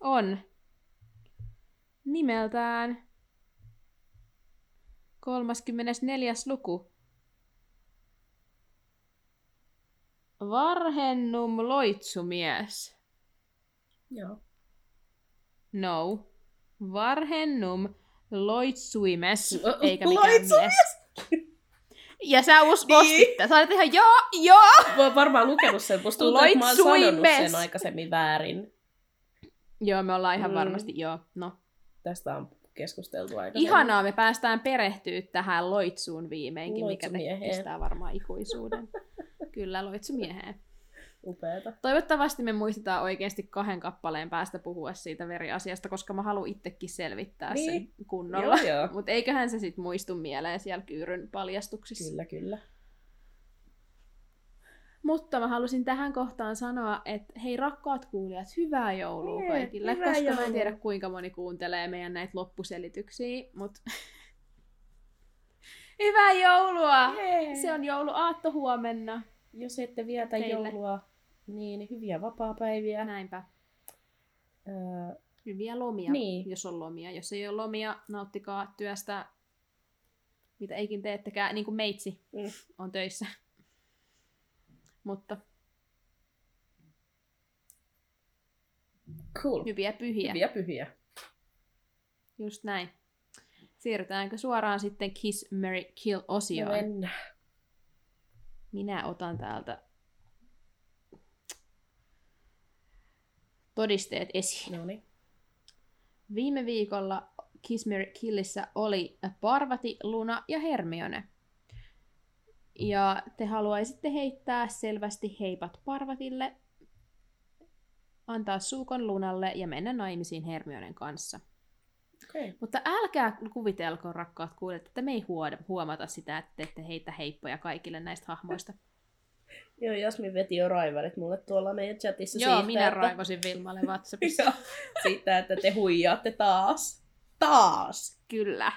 on nimeltään 34. luku. Varhennum loitsumies. Joo. No. Varhennum loitsuimes, Lo- eikä mikään loitsumies? mies. Ja sä us Niin. Sä olet ihan, joo, joo! Mä oon varmaan lukenut sen. Musta tuntuu, että mä oon sanonut Loitsuimes. sen aikaisemmin väärin. Joo, me ollaan ihan Mm. varmasti, joo. No, Tästä on keskusteltu aikaisemmin. Ihanaa, me päästään perehtyä tähän loitsuun viimeinkin, mikä te- kestää varmaan ikuisuuden. Kyllä, loitsumieheen. Upeeta. Toivottavasti me muistetaan oikeasti kahden kappaleen päästä puhua siitä veriasiasta, koska mä haluan itsekin selvittää Niin. sen kunnolla. Mutta eiköhän se sitten muistu mieleen siellä Kyyryn paljastuksissa. Kyllä, kyllä. Mutta mä halusin tähän kohtaan sanoa, että hei rakkaat kuulijat, hyvää joulua Jee, kaikille, hyvää koska mä en joulua. tiedä kuinka moni kuuntelee meidän näitä loppuselityksiä, mutta hyvää joulua! Jee. Se on jouluaatto huomenna. Jos ette vietä Teille. joulua, niin hyviä vapaapäiviä. Näinpä. Öö, Hyviä lomia, Niin. jos on lomia. Jos ei ole lomia, nauttikaa työstä, mitä eikin teettekään, niin kuin meitsi Mm. on töissä. Mutta cool. hyviä pyhiä. Hyviä pyhiä. Just näin. Siirrytäänkö suoraan sitten Kiss, Mary, No Kill-osioon? mennään. Minä otan täältä todisteet esiin. No niin. Viime viikolla Kiss, Mary, Killissä oli Parvati, Luna ja Hermione. Ja te haluaisitte heittää selvästi heipat Parvatille, antaa suukon Lunalle ja mennä naimisiin Hermionen kanssa. Okay. Mutta älkää kuvitelko, rakkaat kuulijat, että me ei huo- huomata sitä, että te ette heitä heippoja kaikille näistä hahmoista. Joo, Jasmin veti jo raivarit mulle tuolla meidän chatissa Joo, siitä, minä että... raivosin Vilmalle WhatsAppissa. Joo, siitä, että te huijaatte taas. Taas. Kyllä.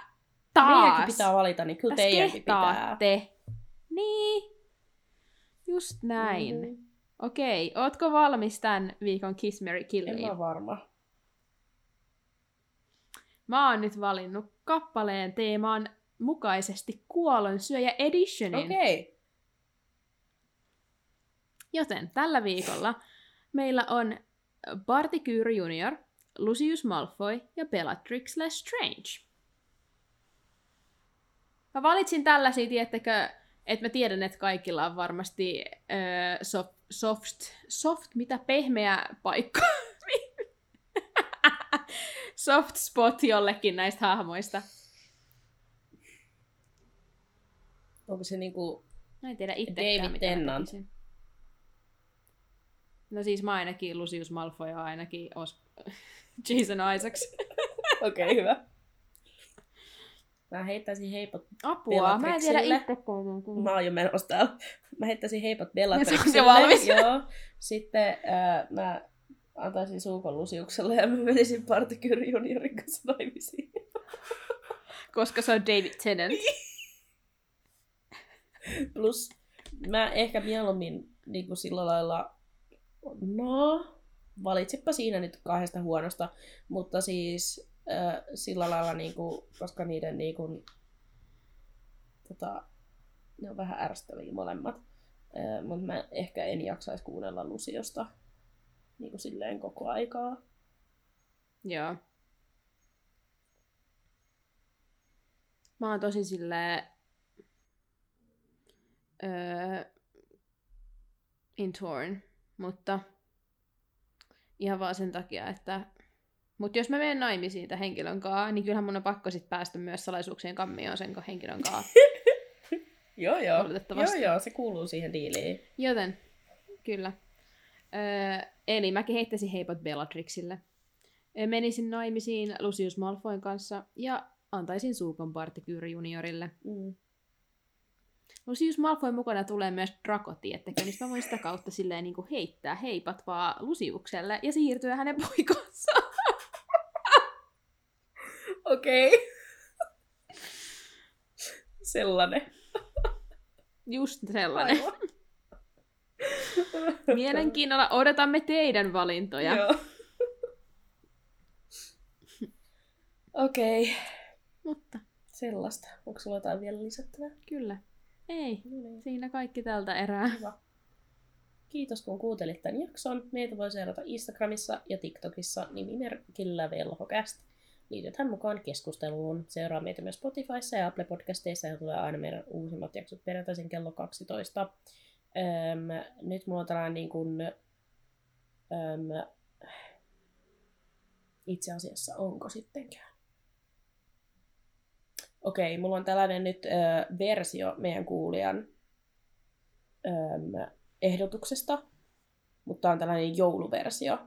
Meidänkin Taas. pitää valita, niin kyllä Täs teidänkin pitää. kehtaatte. Niin. Just näin. Mm. Okei, ootko valmis tämän viikon Kiss, Mary, en Killiin? mä varma. Mä oon nyt valinnut kappaleen teeman mukaisesti Kuolonsyöjä Editionin. Okei. Okay. Joten tällä viikolla meillä on Barty Kyr Jr., Lucius Malfoy ja Bellatrix Lestrange. Mä valitsin tällaisia, tiettäkö, että mä tiedän, että kaikilla on varmasti öö, soft, soft, soft, mitä pehmeä paikka. soft spot jollekin näistä hahmoista. Onko se niinku... Mä en tiedä itse. David Tennant. No siis mä ainakin Lucius Malfoy ja ainakin Os... Jason Isaacs. Okei, okay, hyvä. Mä heittäisin heipat... Apua, mä en tiedä itse Mä oon jo menossa täällä. Mä heittäisin heipat Bellatrixille. Se on valmis. Joo. Sitten äh, mä antaisin Suukon Lusiukselle ja mä menisin Partikyri juniorin kanssa naimisiin. Koska se on David Tennant. Plus mä ehkä mieluummin niin kuin sillä lailla, no, valitsepa siinä nyt kahdesta huonosta, mutta siis äh, sillä lailla, niin kuin, koska niiden niin kuin, tota, ne on vähän ärsyttäviä molemmat. Äh, mutta mä ehkä en jaksaisi kuunnella Lusiosta kuin silleen koko aikaa. Joo. Mä oon tosi silleen... Öö, in torn, mutta ihan vaan sen takia, että mutta jos mä menen naimisiin tämän henkilön kanssa, niin kyllähän mun on pakko sit päästä myös salaisuuksien kammioon sen henkilön kanssa. joo, joo. Joo, joo, se kuuluu siihen diiliin. Joten, kyllä. Öö, eli mäkin heittäisin heipat Bellatrixille. Menisin naimisiin Lucius Malfoyn kanssa ja antaisin Suukon Partikyyri juniorille. Mm. Lucius Malfoy mukana tulee myös Draco, tiettäkö, niin mä voin sitä kautta silleen niin kuin heittää heipat vaan Lusiukselle ja siirtyä hänen poikansa. Okei. Okay. Sellainen. Just sellainen. Aivan. Mielenkiinnolla odotamme teidän valintoja. Joo. Okei, okay. Mutta sellaista. Onko sulla jotain vielä lisättävää? kyllä. Ei. No niin. Siinä kaikki tältä erää. Hyvä. Kiitos kun kuuntelit tämän jakson. Meitä voi seurata Instagramissa ja TikTokissa nimimerkillä velhokäst. Liitytään mukaan keskusteluun. Seuraa meitä myös Spotifyssa ja Apple Podcasteissa ja tulee aina meidän uusimmat jaksot perjantaisin kello 12. Öm, nyt mulla on tällainen niin kuin, öm, itse asiassa onko sittenkään. Okei, mulla on tällainen nyt ö, versio meidän kuulijan öm, ehdotuksesta, mutta on tällainen jouluversio.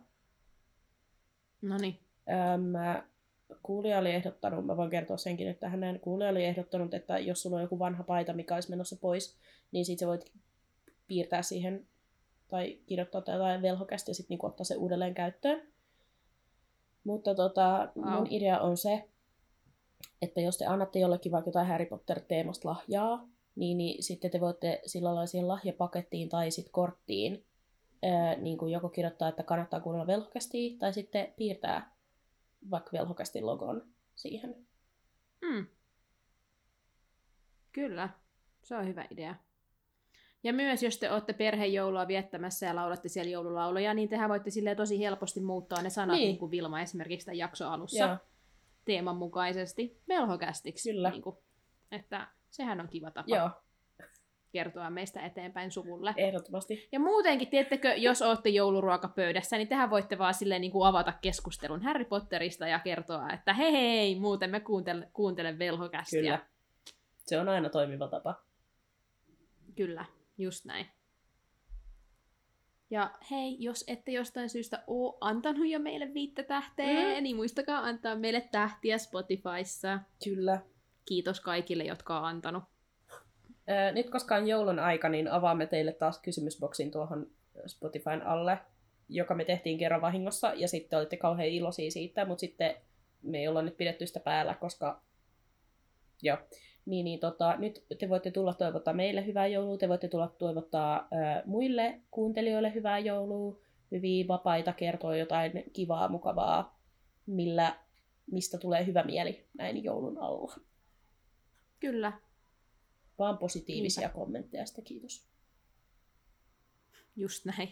No niin. Kuulija oli ehdottanut, mä voin kertoa senkin, että hänen kuulija oli ehdottanut, että jos sulla on joku vanha paita, mikä olisi menossa pois, niin sit sä voit piirtää siihen tai kirjoittaa jotain velhokästä ja sitten niinku ottaa se uudelleen käyttöön. Mutta tota, Wow. mun idea on se, että jos te annatte jollekin vaikka jotain Harry Potter-teemasta lahjaa, niin, niin sitten te voitte sillä lailla siihen lahjapakettiin tai sitten korttiin ää, niin kuin joko kirjoittaa, että kannattaa kuunnella velhokästiä, tai sitten piirtää vaikka velhokästin logon siihen. Mm. Kyllä. Se on hyvä idea. Ja myös jos te olette perhejoulua viettämässä ja laulatte siellä joululauluja, niin tehän voitte silleen tosi helposti muuttaa ne sanat, Niin. niin, kuin Vilma esimerkiksi tämän jakson alussa Joo. Teeman mukaisesti velhokästiksi. Kyllä. Niin kuin, että sehän on kiva tapa Joo, kertoa meistä eteenpäin suvulle. ehdottomasti. Ja muutenkin, tiettekö, jos olette jouluruokapöydässä, niin tehän voitte vaan silleen niin kuin avata keskustelun Harry Potterista ja kertoa, että hei hei, muuten me kuuntele, kuuntele velhokästiä. Kyllä. Se on aina toimiva tapa. Kyllä, just näin. Ja hei, jos ette jostain syystä ole antanut jo meille viittä tähteä, Mm. niin muistakaa antaa meille tähtiä Spotifyssa. Kyllä. Kiitos kaikille, jotka on antanut. Nyt koska on joulun aika, niin avaamme teille taas kysymysboksin tuohon Spotifyn alle, joka me tehtiin kerran vahingossa, ja sitten olitte kauhean iloisia siitä, mutta sitten me ei olla nyt pidetty sitä päällä, koska... Joo. Niin, niin tota, nyt te voitte tulla toivottaa meille hyvää joulua, te voitte tulla toivottaa ää, muille kuuntelijoille hyvää joulua, hyviä vapaita, kertoa jotain kivaa, mukavaa, millä, mistä tulee hyvä mieli näin joulun alla. Kyllä, Vaan positiivisia kommentteja sitä, kiitos. just näin.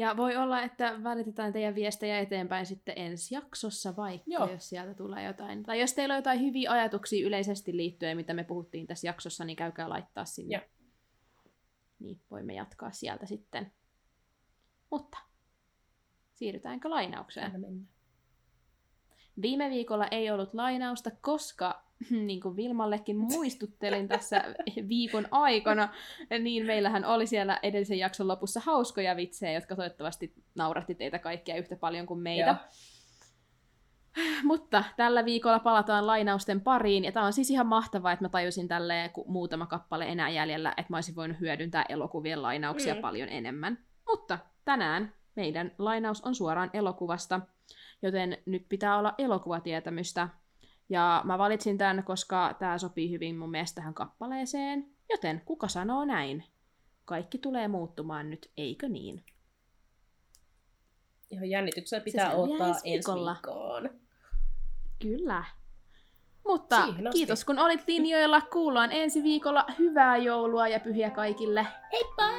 Ja voi olla, että välitetään teidän viestejä eteenpäin sitten ensi jaksossa vaikka, Joo. Jos sieltä tulee jotain. Tai jos teillä on jotain hyviä ajatuksia yleisesti liittyen, mitä me puhuttiin tässä jaksossa, niin käykää laittaa sinne. Joo. Niin voimme jatkaa sieltä sitten. Mutta siirrytäänkö lainaukseen? Aina mennään. Viime viikolla ei ollut lainausta, koska niin kuin Vilmallekin muistuttelin tässä viikon aikana, niin meillähän oli siellä edellisen jakson lopussa hauskoja vitsejä, jotka toivottavasti nauratti teitä kaikkia yhtä paljon kuin meitä. Joo. Mutta tällä viikolla palataan lainausten pariin, ja tämä on siis ihan mahtavaa, että mä tajusin tälleen, kun muutama kappale enää jäljellä, että mä olisin voinut hyödyntää elokuvien lainauksia Mm. paljon enemmän. Mutta tänään meidän lainaus on suoraan elokuvasta, joten nyt pitää olla elokuvatietämystä. Ja mä valitsin tämän, koska tämä sopii hyvin mun mielestä tähän kappaleeseen. Joten kuka sanoo näin? Kaikki tulee muuttumaan nyt, eikö niin? Ihan jännityksellä pitää odottaa ensi viikolla. viikkoon. Kyllä. Mutta kiitos kun olit linjoilla. Kuullaan ensi viikolla. Hyvää joulua ja pyhiä kaikille. Heippa!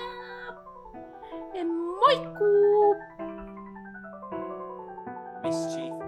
Moikkuu! police.